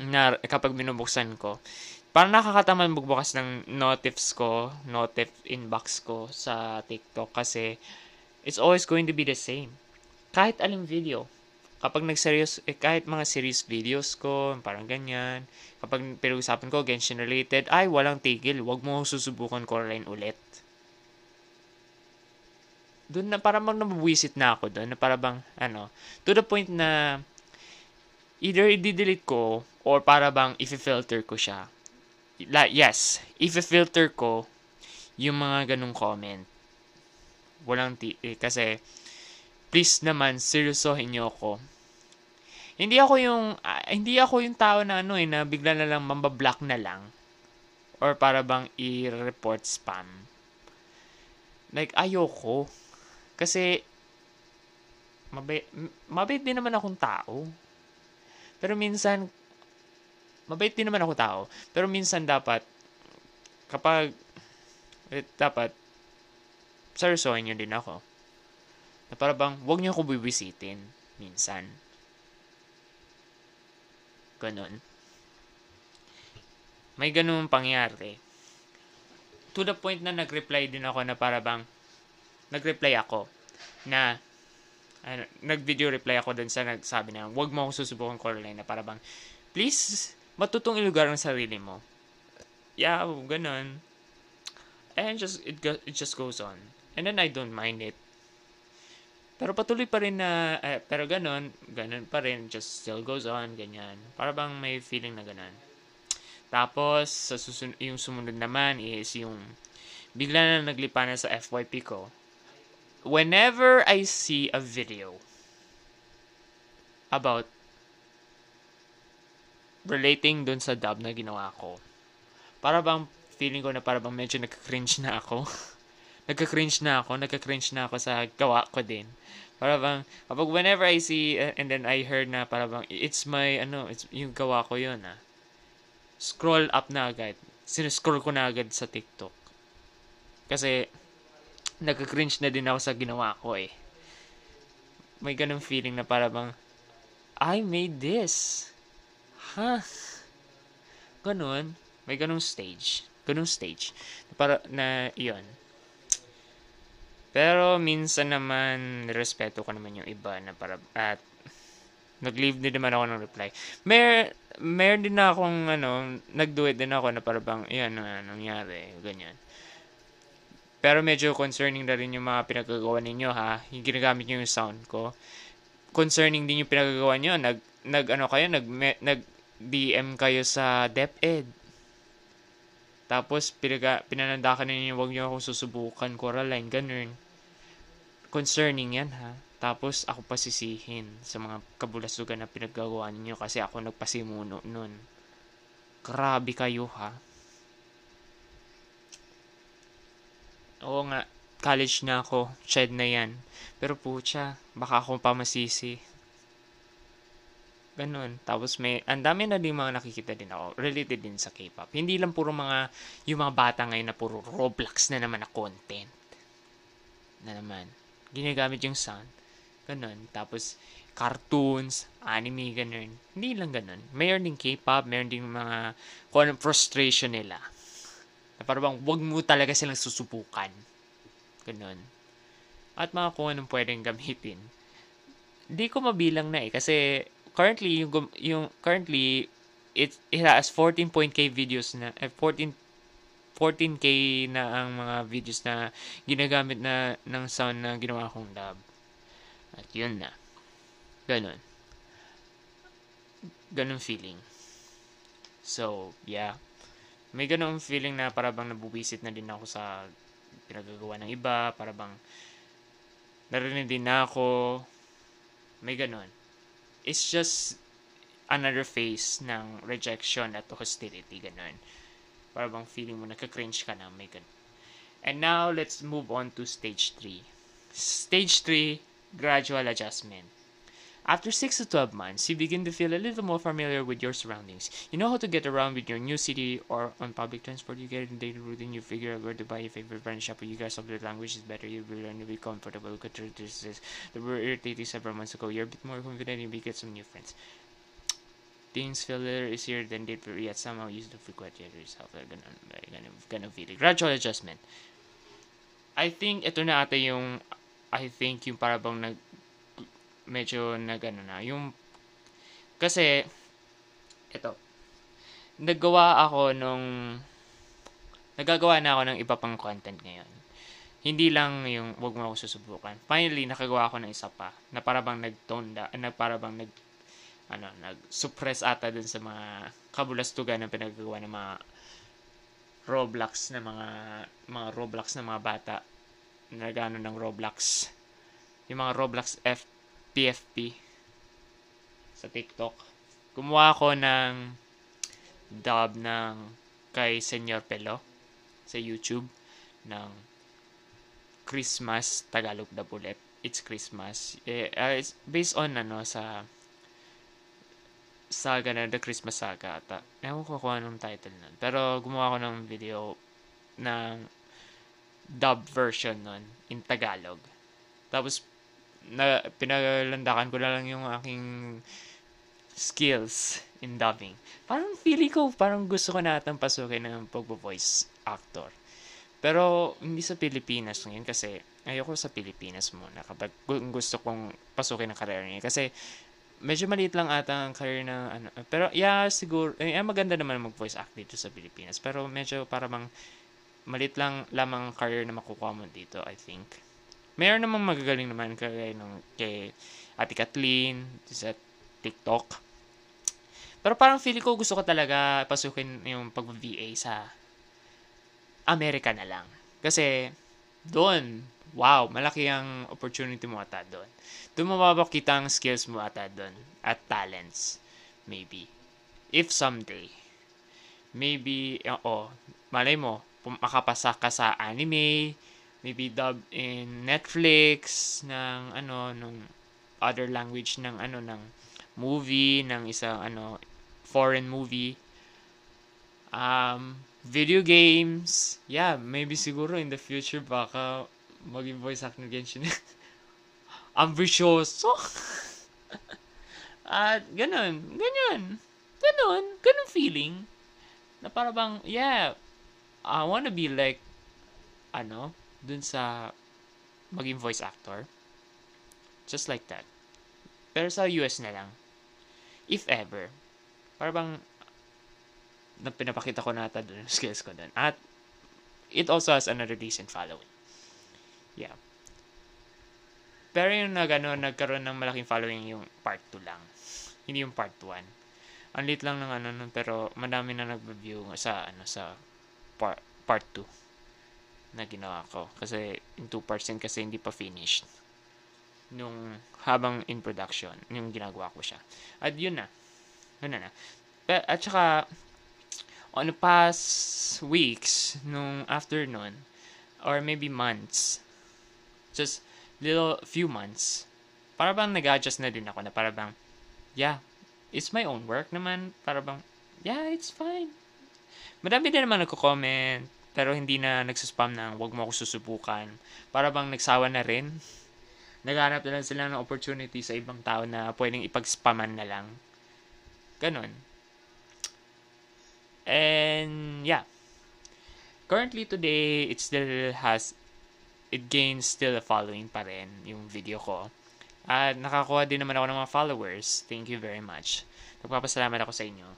na, kapag binubuksan ko. Parang nakakataman magbukas ng notifs ko, notif inbox ko sa TikTok kasi it's always going to be the same. Kahit aling video. Kapag nagseryos, eh, kahit mga series videos ko, parang ganyan. Kapag pinag-usapan ko, Genshin related, ay, walang tigil. Huwag mo susubukan Coraline ulit. Doon na, parang mag nabuwisit na ako doon, na para bang, ano, to the point na, either i-delete ko, or para bang i-filter ko siya. Like, yes, i-filter ko yung mga ganong comment walang ti- eh, kasi please naman seryosohin niyo ako. Hindi ako yung uh, hindi ako yung tao na ano eh na bigla na lang mambablock na lang or para bang i-report spam. Like ayoko kasi mabait, mabait din naman akong tao. Pero minsan mabait din naman ako tao. Pero minsan dapat kapag eh, dapat seryosohin nyo din ako. Na para bang, huwag nyo ako bibisitin minsan. Ganon. May ganun pangyari. To the point na nag-reply din ako na para bang, nag-reply ako na ano, nag-video reply ako dun sa nagsabi na, huwag mo akong susubukan Coraline na para bang, please, matutong ilugar ang sarili mo. Yeah, ganun. And just, it, go, it just goes on. And then I don't mind it. Pero patuloy pa rin na, eh, pero ganun, ganun pa rin, just still goes on, ganyan. Para bang may feeling na ganun. Tapos, sa susun- yung sumunod naman is yung bigla na naglipa na sa FYP ko. Whenever I see a video about relating dun sa dub na ginawa ko, para bang feeling ko na para bang medyo nag-cringe na ako. (laughs) nagka-cringe na ako, nagka-cringe na ako sa gawa ko din. Para bang, kapag whenever I see, uh, and then I heard na para bang, it's my, ano, it's yung gawa ko yun, ah. Scroll up na agad. Sinuscroll ko na agad sa TikTok. Kasi, nagka-cringe na din ako sa ginawa ko, eh. May ganung feeling na para bang, I made this. Ha? Huh? Ganun. May ganung stage. Ganung stage. Para, na, yun pero minsan naman, respeto ko naman yung iba na para, at nag-leave din naman ako ng reply. Mer, meron din na akong, ano, nag-do it din ako na para bang, yan na nangyari, ganyan. Pero medyo concerning na rin yung mga pinagagawa ninyo, ha? Yung ginagamit nyo yung sound ko. Concerning din yung pinagagawa nyo, nag, nag, ano kayo, nag, me, nag, DM kayo sa DepEd. Tapos, pinaga, pinanandakan ninyo, huwag niyo ako susubukan, Coraline, ganun. Concerning yan, ha? Tapos, ako pasisihin sa mga kabulasugan na pinaggagawa ninyo kasi ako nagpasimuno nun. Grabe kayo, ha? Oo nga, college na ako, shed na yan. Pero pucha, baka ako pa masisi. Ganun. Tapos may, ang dami na din mga nakikita din ako, related din sa K-pop. Hindi lang puro mga, yung mga bata ngayon na puro Roblox na naman na content. Na naman. Ginagamit yung sound. Ganun. Tapos, cartoons, anime, ganun. Hindi lang ganun. Mayroon din K-pop, mayroon din mga, kung frustration nila. Na parang wag mo talaga silang susubukan. Ganun. At mga kung anong pwedeng gamitin. Hindi ko mabilang na eh, kasi currently yung yung currently it it has 14.k videos na eh, 14 14k na ang mga videos na ginagamit na ng sound na ginawa kong dub. At yun na. Ganun. Ganun feeling. So, yeah. May ganun feeling na para bang nabubisit na din ako sa pinagagawa ng iba, para bang narinig din na ako. May ganun it's just another phase ng rejection at hostility, ganun. Para bang feeling mo nagka-cringe ka na, may ganun. And now, let's move on to stage 3. Stage 3, gradual adjustment. After 6 to 12 months, you begin to feel a little more familiar with your surroundings. You know how to get around with your new city or on public transport. You get in daily routine. You figure out where to buy your favorite brand shop. You guys of the language is better. You will learn to be comfortable. This the were irritating several months ago. You're a bit more confident. You get some new friends. Things feel little easier than they were, yet somehow you still frequent yourself. Ganun, ganun, ganun feeling. Gradual adjustment. I think ito na ata yung I think yung para bang nag medyo nagano na. Yung, kasi, ito, naggawa ako nung, nagagawa na ako ng iba pang content ngayon. Hindi lang yung wag mo ako susubukan. Finally, nakagawa ako ng isa pa na parabang nag-tone da, na parabang nag ano, nag-suppress ata dun sa mga kabulastugan na pinagagawa ng mga Roblox na mga mga Roblox na mga bata na gano'n ng Roblox. Yung mga Roblox F PFP sa TikTok. Gumawa ako ng dub ng kay Senyor Pelo sa YouTube ng Christmas Tagalog the Bullet. It's Christmas. Eh, uh, it's based on ano sa saga na The Christmas Saga ata. Ewan ko kung anong title nun. Pero gumawa ako ng video ng dub version nun in Tagalog. Tapos na pinalandakan ko na lang yung aking skills in dubbing. Parang feeling ko, parang gusto ko natang pasukin ng pagbo-voice actor. Pero hindi sa Pilipinas ngayon kasi ayoko sa Pilipinas muna kapag gusto kong pasukin ang career niya. Kasi medyo maliit lang ata ang career na ano. Pero yeah, siguro, eh, maganda naman mag-voice act dito sa Pilipinas. Pero medyo parang maliit lang lamang ang career na makukuha mo dito, I think. Meron namang magagaling naman kagaya nung kay Ate Kathleen sa TikTok. Pero parang feeling ko gusto ko talaga pasukin yung pag-VA sa Amerika na lang. Kasi doon, wow, malaki ang opportunity mo ata doon. Doon mapapakita ang skills mo ata doon at talents. Maybe. If someday. Maybe, oo, malay mo, makapasa ka sa anime, maybe dub in Netflix ng ano nung other language ng ano ng movie ng isang ano foreign movie um video games yeah maybe siguro in the future baka maging voice actor Genshin (laughs) ambisyoso at (laughs) ganun ganun ganun ganun feeling na para bang yeah I wanna be like ano dun sa maging voice actor. Just like that. Pero sa US na lang. If ever. Para bang na pinapakita ko na ata dun (laughs) skills ko dun. At it also has another decent following. Yeah. Pero yung nag, ano, nagkaroon ng malaking following yung part 2 lang. Hindi yung part 1. Ang lit lang ng ano nun, pero madami na nag-view sa, ano, sa part, part 2 na ginawa ko. Kasi, in 2 parts din kasi hindi pa finished. Nung, habang in production, yung ginagawa ko siya. At yun na. Yun na na. At saka, on the past weeks, nung afternoon, or maybe months, just little few months, para bang nag-adjust na din ako na para bang, yeah, it's my own work naman. Para bang, yeah, it's fine. Madami din naman nagko-comment, pero hindi na nagsaspam ng wag mo ako susubukan. Para bang nagsawa na rin. (laughs) Naghanap na lang sila ng opportunity sa ibang tao na pwedeng ipag-spaman na lang. Ganon. And, yeah. Currently today, it still has, it gains still a following pa rin, yung video ko. At nakakuha din naman ako ng mga followers. Thank you very much. Nagpapasalamat ako sa inyo.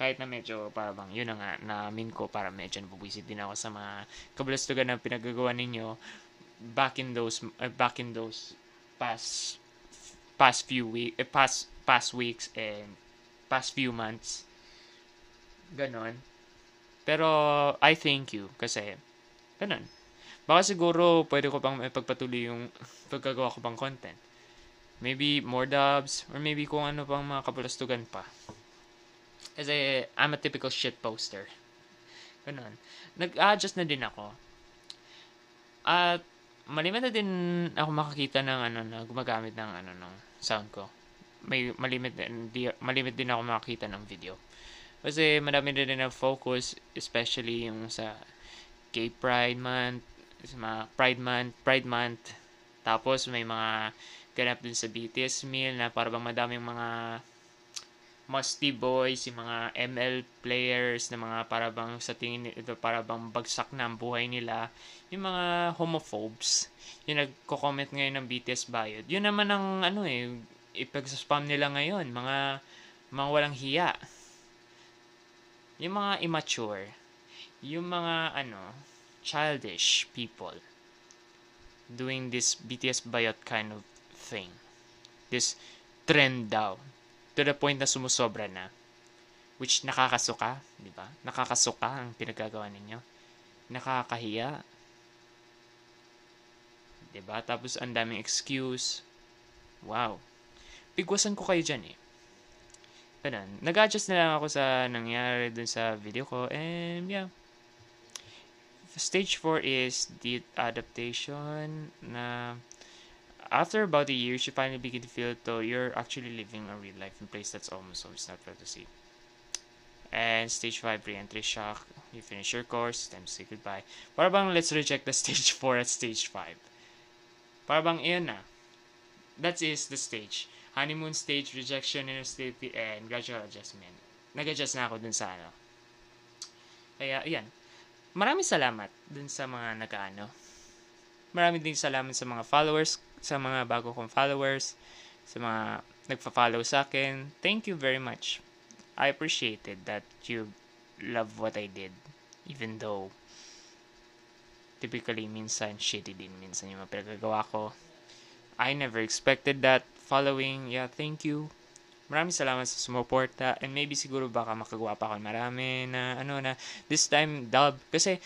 Kahit na medyo para bang yun na nga namin ko para medyo nabubuisit din ako sa mga kabulastugan na pinagagawa ninyo back in those uh, back in those past past few week eh, past past weeks and past few months ganon pero I thank you kasi ganon baka siguro pwede ko pang ipagpatuloy yung (laughs) paggagawa ko pang content Maybe more dubs, or maybe kung ano pang mga kapulastugan pa. Kasi I'm a typical shit poster. Ganun. Nag-adjust na din ako. At malimit na din ako makakita ng ano na gumagamit ng ano ng sound ko. May malimit di, malimit din ako makakita ng video. Kasi madami na din na focus, especially yung sa Gay Pride Month, sa mga Pride Month, Pride Month. Tapos may mga ganap din sa BTS meal na parang madaming mga musty boys, yung mga ML players na mga parabang sa tingin ito parabang bagsak na ang buhay nila, yung mga homophobes, yung nagko-comment ngayon ng BTS Bayot. Yun naman ang ano eh, ipag-spam nila ngayon, mga mga walang hiya. Yung mga immature, yung mga ano, childish people doing this BTS Bayot kind of thing. This trend daw. To the point na sumusobra na. Which nakakasuka, di ba? Nakakasuka ang pinagagawa ninyo. Nakakahiya. Di ba? Tapos ang daming excuse. Wow. Pigwasan ko kayo dyan eh. Ganun. Nag-adjust na lang ako sa nangyari dun sa video ko. And yeah. Stage 4 is the adaptation na after about a year, you finally begin to feel though you're actually living a real life in place that's almost always not fantasy. And stage 5, re-entry shock. You finish your course, time to say goodbye. Para let's reject the (laughs) stage 4 at stage 5. Para bang iyon na. That is the stage. Honeymoon stage, rejection, inner and gradual adjustment. Nag-adjust na ako dun sa ano. Kaya, yan. Maraming salamat dun sa mga nag-ano. Maraming din salamat sa mga followers sa mga bago kong followers, sa mga nagpa-follow sa akin. Thank you very much. I appreciated that you love what I did. Even though, typically, minsan, shitty din minsan yung mga pinagagawa ko. I never expected that following. Yeah, thank you. Maraming salamat sa sumuporta. And maybe siguro baka makagawa pa ako marami na ano na this time dub. Kasi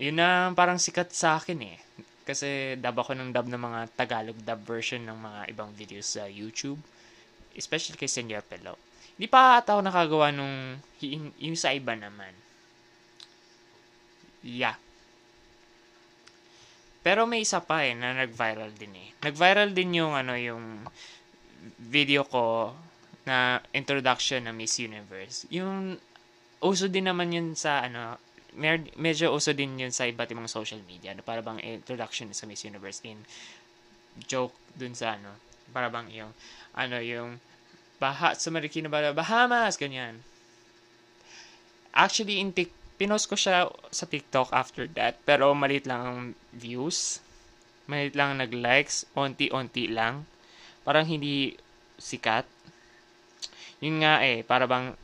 yun na parang sikat sa akin eh. Kasi dub ako ng dub ng mga Tagalog dub version ng mga ibang videos sa YouTube. Especially kay Senyor Pelo. Hindi pa ata ako nakagawa nung yung sa iba naman. Yeah. Pero may isa pa eh na nag-viral din eh. Nag-viral din yung ano yung video ko na introduction ng Miss Universe. Yung uso din naman yun sa ano mer- medyo uso din yun sa iba't ibang social media. Na para bang introduction sa Miss Universe in joke dun sa ano. Para bang yung, ano, yung Baha, sa Marikina ba, Bahamas, ganyan. Actually, in tic- pinost ko siya sa TikTok after that. Pero maliit lang ang views. Maliit lang nag-likes. Onti-onti lang. Parang hindi sikat. Yun nga eh, para bang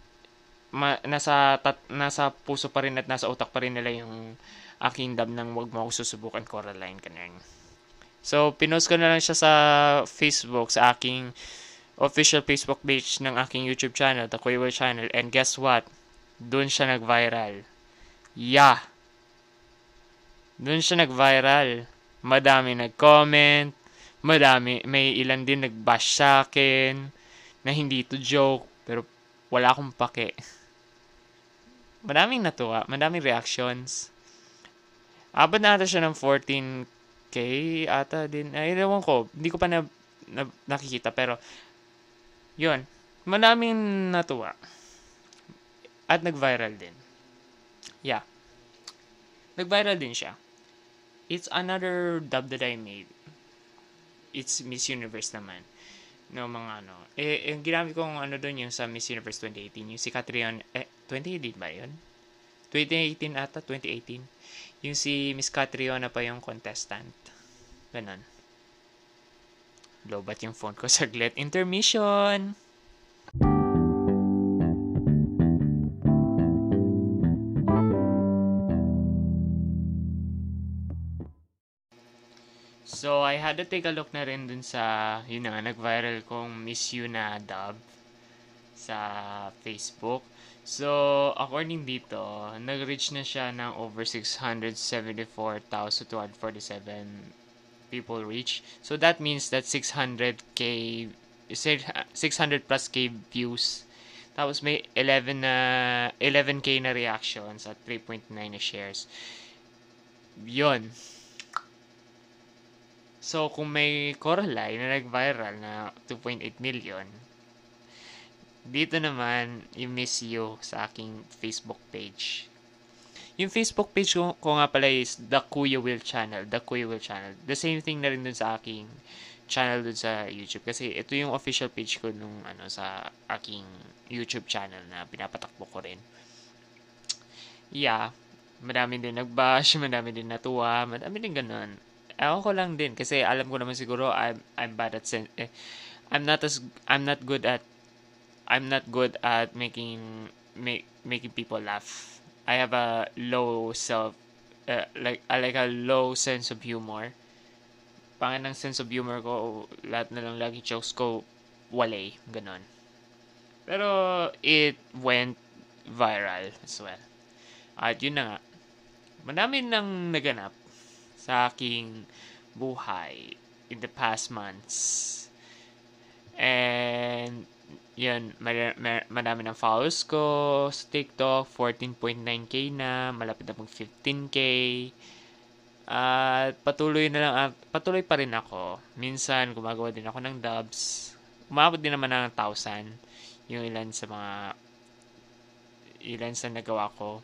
ma, nasa tat, nasa puso pa rin at nasa utak pa rin nila yung aking dab ng wag mo ako susubukan Coraline Canern. So, pinost ko na lang siya sa Facebook, sa aking official Facebook page ng aking YouTube channel, The Will Channel. And guess what? Doon siya nag-viral. Yeah! Doon siya nag-viral. Madami nag-comment. Madami, may ilan din nag-bash sa akin na hindi to joke. Pero wala akong pake. Madaming natuwa. Madaming reactions. Abot na ata siya ng 14k ata din. Ay, ewan ko. Hindi ko pa na, na nakikita. Pero, yun. Madaming natuwa. At nag-viral din. Yeah. Nag-viral din siya. It's another dub that I made. It's Miss Universe naman. No, mga ano. Eh, yung ginamit kong ano doon yung sa Miss Universe 2018. Yung si Catrion, eh, 2018 ba yun? 2018 ata, 2018. Yung si Miss Catriona pa yung contestant. Ganon. Lobat yung phone ko (laughs) saglit. Intermission! So, I had to take a look na rin dun sa, yun na nga, nag-viral kong Miss You na dub sa Facebook. So, according dito, nag-reach na siya ng over 674,247 people reach. So, that means that 600k, 600 plus k views. Tapos may 11 na, 11k na reactions at 3.9 na shares. Yun. So, kung may Coraline na nag-viral na 2.8 million, dito naman, yung miss you sa aking Facebook page. Yung Facebook page ko, ko nga pala is The Kuya Will Channel. The Kuya Will Channel. The same thing na rin dun sa aking channel dun sa YouTube. Kasi ito yung official page ko nung ano sa aking YouTube channel na pinapatakbo ko rin. Yeah. Madami din nagbash, (laughs) madami din natuwa, madami din ganun. Ewan ko lang din kasi alam ko naman siguro I'm I'm bad at sen- eh, I'm not as I'm not good at I'm not good at making make making people laugh. I have a low self uh, like I like a low sense of humor. Pangit ng sense of humor ko, lahat na lang lagi jokes ko walay, ganon. Pero it went viral as well. At yun na nga. Madami nang naganap sa aking buhay in the past months. And, yun, madami ng followers ko sa TikTok, 14.9k na, malapit na mag 15k. At patuloy na lang, at patuloy pa rin ako. Minsan, gumagawa din ako ng dubs. Umabot din naman ng 1,000 yung ilan sa mga ilan sa nagawa ko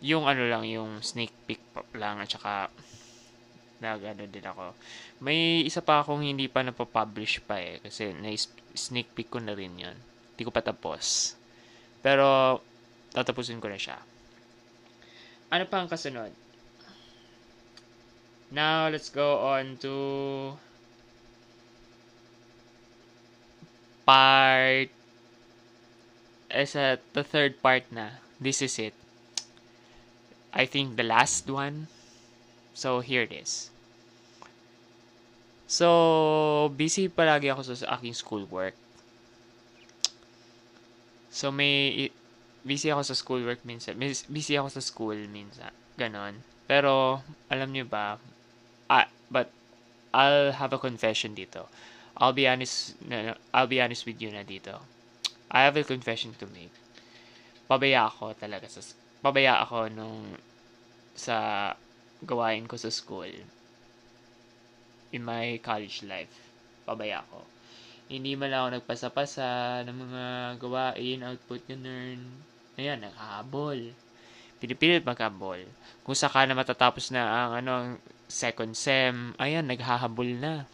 yung ano lang, yung sneak peek lang at saka nag ano din ako. May isa pa akong hindi pa napapublish pa eh kasi na-sneak peek ko na rin yun. Hindi ko pa tapos. Pero tatapusin ko na siya. Ano pa ang kasunod? Now, let's go on to part as a the third part na. This is it. I think the last one. So, here it is. So, busy palagi ako sa aking schoolwork. So, may busy ako sa schoolwork minsan. Busy ako sa school minsan. Ganon. Pero, alam nyo ba, I, but, I'll have a confession dito. I'll be honest, I'll be honest with you na dito. I have a confession to make. Pabaya ako talaga sa pabaya ako nung sa gawain ko sa school in my college life. Pabaya ako. Hindi man ako nagpasa-pasa ng mga gawain, output ganun. Ayan, nakahabol. Pinipilit maghabol. Kung saka na matatapos na ang ano, second sem, ayan, naghahabol na.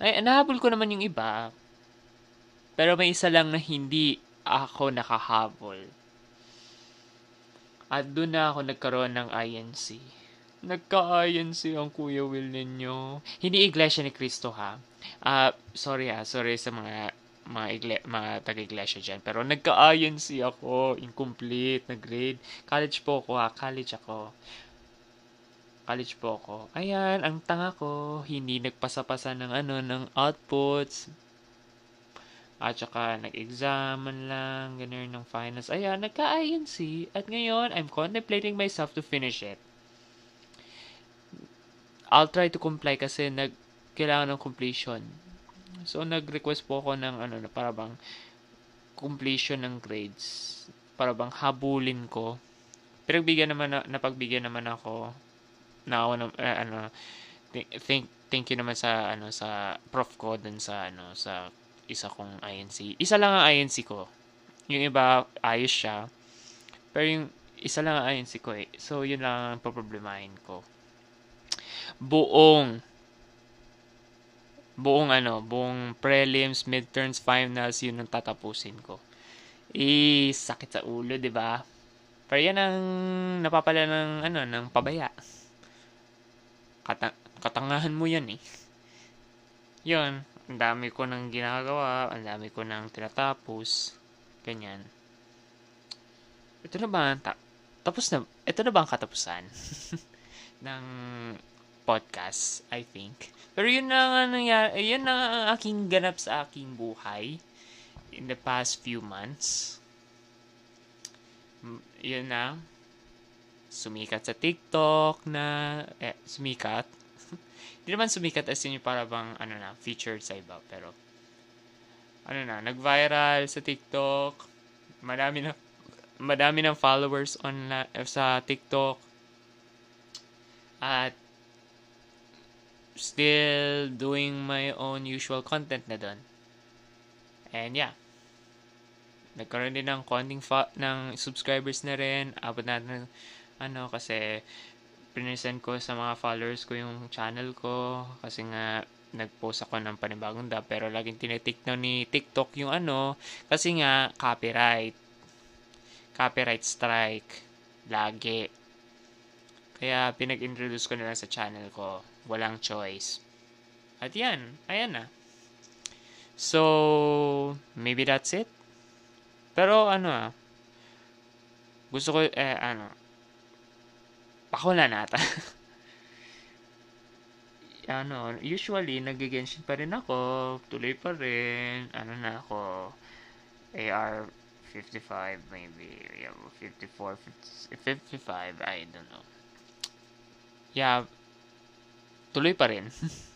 Ay, nahabol ko naman yung iba. Pero may isa lang na hindi ako nakahabol. At doon na ako nagkaroon ng INC. Nagka-INC ang Kuya Will ninyo. Hindi Iglesia ni Cristo ha. Uh, sorry ha, sorry sa mga mga, igle, mga taga-iglesia dyan. Pero nagka-INC ako, incomplete na grade. College po ako ha, college ako. College po ako. Ayan, ang tanga ko, hindi nagpasa-pasa ng ano, ng outputs. At saka, nag-examan lang, ganun ng finals. Ayan, nagka-INC. At ngayon, I'm contemplating myself to finish it. I'll try to comply kasi nag kailangan ng completion. So, nag-request po ako ng ano, para bang completion ng grades. Para bang habulin ko. Pinagbigyan naman, na, napagbigyan naman ako na ako na, eh, ano, thank, thank you naman sa, ano, sa prof ko dun sa, ano, sa isa kong INC. Isa lang ang INC ko. Yung iba, ayos siya. Pero yung isa lang ang INC ko eh. So, yun lang ang problemahin ko. Buong buong ano, buong prelims, midterms, finals, yun ang tatapusin ko. Eh, sakit sa ulo, di ba? Pero yan ang napapala ng, ano, ng pabaya. Kata- katangahan mo yan eh. Yun, ang dami ko nang ginagawa, ang dami ko nang tinatapos, ganyan. Ito na ba, ta- tapos na, ito na ba ang katapusan (laughs) ng podcast, I think. Pero yun na nga nangyari, yun na ang aking ganap sa aking buhay in the past few months. Yun na. Sumikat sa TikTok na, eh, sumikat. Hindi naman sumikat as in yung para bang, ano na, featured sa iba. Pero, ano na, nag-viral sa TikTok. Madami na, madami ng followers on sa TikTok. At, still doing my own usual content na doon. And yeah. Nagkaroon din ng konting fa- ng subscribers na rin. Abot natin ano kasi pinesend ko sa mga followers ko yung channel ko. Kasi nga nag-post ako ng panibagong dub pero laging tinitiknan ni TikTok yung ano. Kasi nga copyright. Copyright strike. Lagi. Kaya pinag-introduce ko na lang sa channel ko. Walang choice. At yan, ayan na. So, maybe that's it. Pero ano ah, gusto ko, eh, ano, pakula nata. (laughs) ano, usually, nag-genshin pa rin ako, tuloy pa rin, ano na ako, AR 55 maybe, yeah, 54, 50, 55, I don't know. Yeah, tuloy pa rin. (laughs)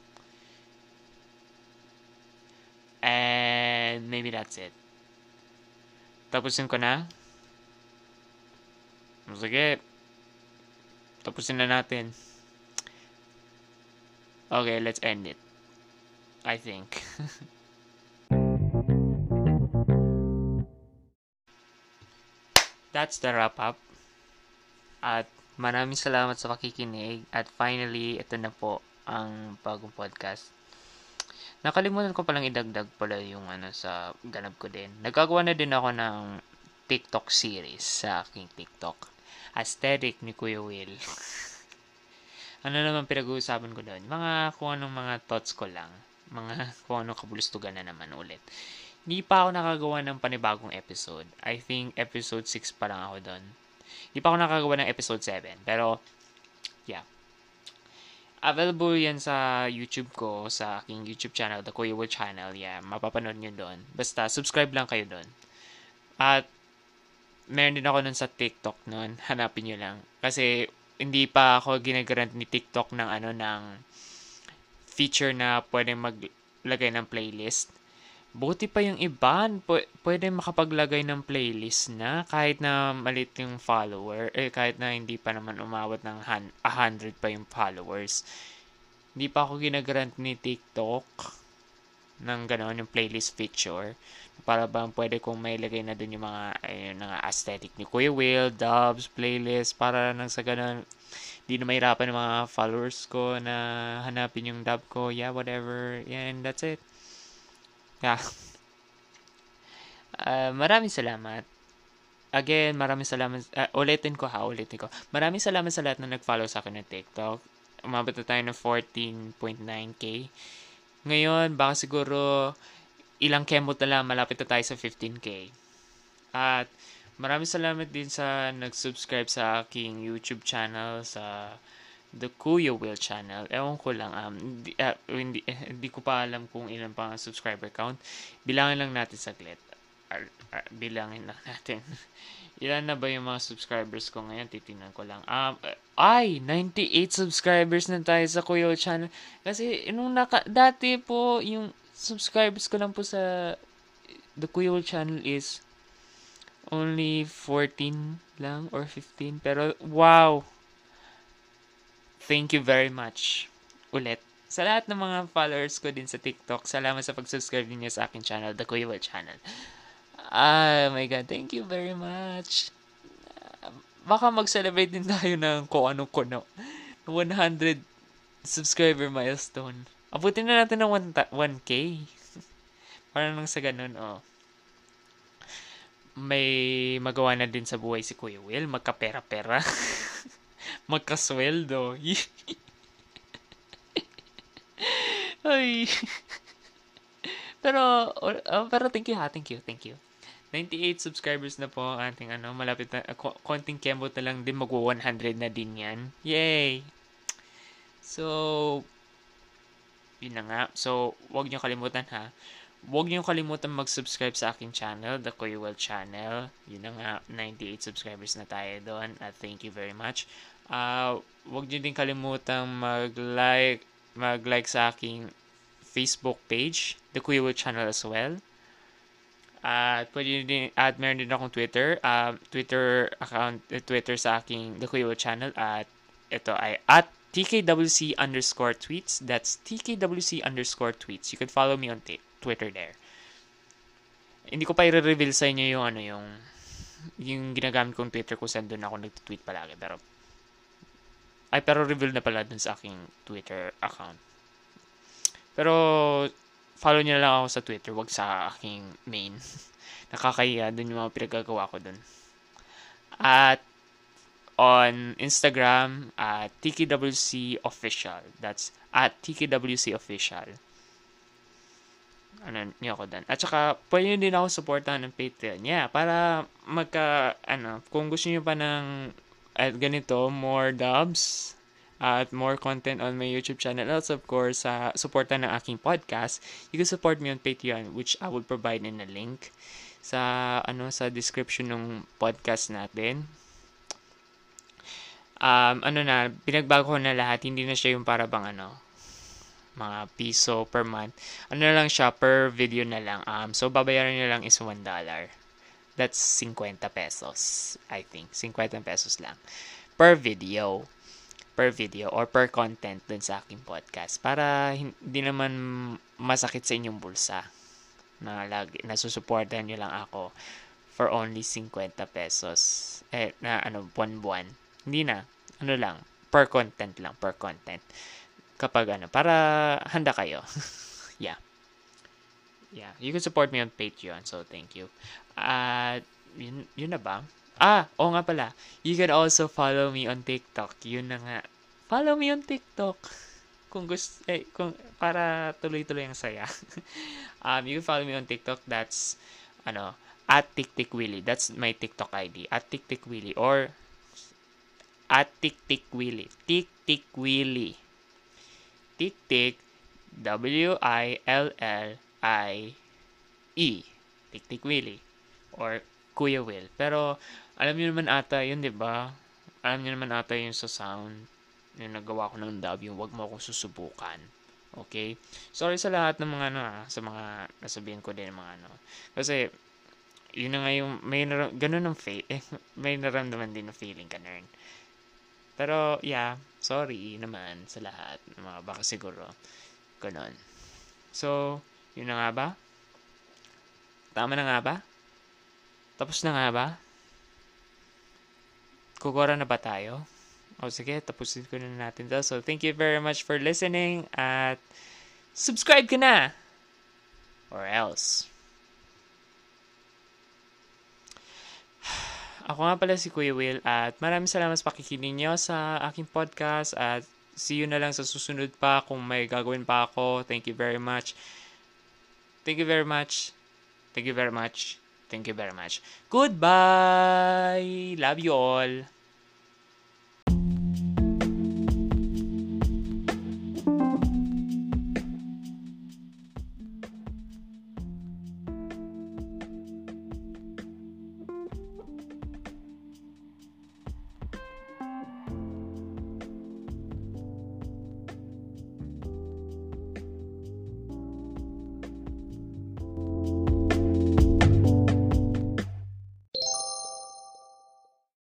And maybe that's it. Tapusin ko na. Sige. Tapusin na natin. Okay, let's end it. I think. (laughs) That's the wrap up. At maraming salamat sa pakikinig. At finally, ito na po ang bagong podcast. Nakalimutan ko palang idagdag pala yung ano sa ganap ko din. Nagkagawa na din ako ng TikTok series sa aking TikTok. Aesthetic ni Kuya Will. (laughs) ano naman pinag-uusapan ko doon? Mga kung anong mga thoughts ko lang. Mga (laughs) kung anong kabulustugan na naman ulit. Hindi pa ako nakagawa ng panibagong episode. I think episode 6 pa lang ako doon. Hindi pa ako nakagawa ng episode 7. Pero, yeah Available yan sa YouTube ko, sa aking YouTube channel, The Kuya Will Channel. Yeah, mapapanood nyo doon. Basta, subscribe lang kayo doon. At, meron din ako nun sa TikTok noon. (laughs) Hanapin nyo lang. Kasi, hindi pa ako ginagarant ni TikTok ng ano, ng feature na pwede maglagay ng playlist. Buti pa yung iba, pwede makapaglagay ng playlist na kahit na malit yung follower, eh kahit na hindi pa naman umawat ng 100 pa yung followers. Hindi pa ako ginagrant ni TikTok ng gano'n yung playlist feature para bang pwede kong mailagay na dun yung mga ayun, mga aesthetic ni Kuya Will, dubs, playlist para nang sa gano'n hindi na mahirapan ng mga followers ko na hanapin yung dub ko. Yeah, whatever. And that's it. Yeah. Uh, (laughs) maraming salamat. Again, maraming salamat. Uh, ulitin ko ha, ulitin ko. Maraming salamat sa lahat na nag-follow sa akin ng TikTok. Umabot na tayo ng 14.9k. Ngayon, baka siguro ilang kemot na lang, malapit na tayo sa 15k. At maraming salamat din sa nag-subscribe sa aking YouTube channel, sa The Kuya Will channel. Ewan ko lang. Um, hindi, uh, hindi, eh, hindi ko pa alam kung ilan pa ang subscriber count. Bilangin lang natin saglit. Ar, ar, bilangin lang natin. (laughs) ilan na ba yung mga subscribers ko ngayon? Titingnan ko lang. Um, ay, 98 subscribers na tayo sa Kuya Will channel. Kasi, nung naka, dati po, yung subscribers ko lang po sa The Kuya Will channel is only 14 lang or 15. Pero, wow! Thank you very much. Ulit. Sa lahat ng mga followers ko din sa TikTok, salamat sa pag-subscribe niyo sa akin channel, The Will Channel. Ah, oh my God. Thank you very much. Baka mag-celebrate din tayo ng kung anong kuno. 100 subscriber milestone. Abutin na natin ng 1, 1K. Parang nang sa ganun, oh. May magawa na din sa buhay si Kuya Will. Magkapera-pera. (laughs) magkasweldo. (laughs) Ay. (laughs) pero, uh, pero thank you ha, thank you, thank you. 98 subscribers na po ang ating ano, malapit na, uh, konting kembot na lang din, magwa 100 na din yan. Yay! So, yun na nga. So, wag niyo kalimutan ha. Huwag niyo kalimutan mag-subscribe sa aking channel, The Kuya Well Channel. Yun na nga, 98 subscribers na tayo doon. At thank you very much. Uh, huwag niyo din kalimutan mag-like, mag-like sa aking Facebook page, The Kuya Will Channel as well. At uh, pwede din, at meron din akong Twitter, uh, Twitter account, uh, Twitter sa aking The Kuya Will Channel at ito ay at TKWC underscore tweets. That's TKWC underscore tweets. You can follow me on t- Twitter there. Hindi ko pa i-reveal sa inyo yung ano yung yung ginagamit kong Twitter kung saan doon ako nag-tweet palagi. Pero ay, pero reveal na pala dun sa aking Twitter account. Pero, follow niyo lang ako sa Twitter, wag sa aking main. (laughs) Nakakahiya dun yung mga pinagagawa ko dun. At, on Instagram, at TKWC Official. That's at TKWC Official. Ano niyo ako dun. At saka, pwede din ako supportahan ng Patreon. Yeah, para magka, ano, kung gusto niyo pa ng at ganito, more dubs at more content on my YouTube channel. Also, of course, sa uh, suporta ng aking podcast, you can support me on Patreon, which I will provide in a link sa ano sa description ng podcast natin. Um, ano na, pinagbago ko na lahat. Hindi na siya yung para bang ano, mga piso per month. Ano na lang siya, per video na lang. Um, so, babayaran nyo lang is $1. That's 50 pesos, I think. 50 pesos lang. Per video. Per video or per content dun sa aking podcast. Para hindi naman masakit sa inyong bulsa. Na lagi, nasusuportahan nyo lang ako for only 50 pesos. Eh, na ano, buwan-buwan. Hindi na. Ano lang. Per content lang. Per content. Kapag ano, para handa kayo. (laughs) yeah yeah, you can support me on Patreon, so thank you. At, uh, yun, yun na ba? Ah, oo nga pala. You can also follow me on TikTok. Yun na nga. Follow me on TikTok. (laughs) Kung gusto, eh, kung, para tuloy-tuloy ang saya. (laughs) um, you can follow me on TikTok. That's, ano, at TikTikWilly. That's my TikTok ID. At TikTikWilly. Or, at TikTikWilly. TikTikWilly. TikTik, W-I-L-L I-E. Tiktik Willie. Or Kuya Will. Pero, alam niyo naman ata yun, di ba? Alam niyo naman ata yun sa sound. Yung nagawa ko ng dub, yung wag mo akong susubukan. Okay? Sorry sa lahat ng mga ano ah, sa mga nasabihin ko din mga ano. Kasi, yun na nga yung, may ganun ng feel, (laughs) eh, may naramdaman din ng feeling ka, nerd. Pero, yeah, sorry naman sa lahat. Mga baka siguro, ganun. So, yun na nga ba? Tama na nga ba? Tapos na nga ba? Kukura na ba tayo? O sige, tapusin ko na natin to. So, thank you very much for listening at subscribe ka na! Or else. Ako nga pala si Kuya Will at maraming salamat sa pakikinig nyo sa aking podcast at see you na lang sa susunod pa kung may gagawin pa ako. Thank you very much. Thank you very much. Thank you very much. Thank you very much. Goodbye. Love you all.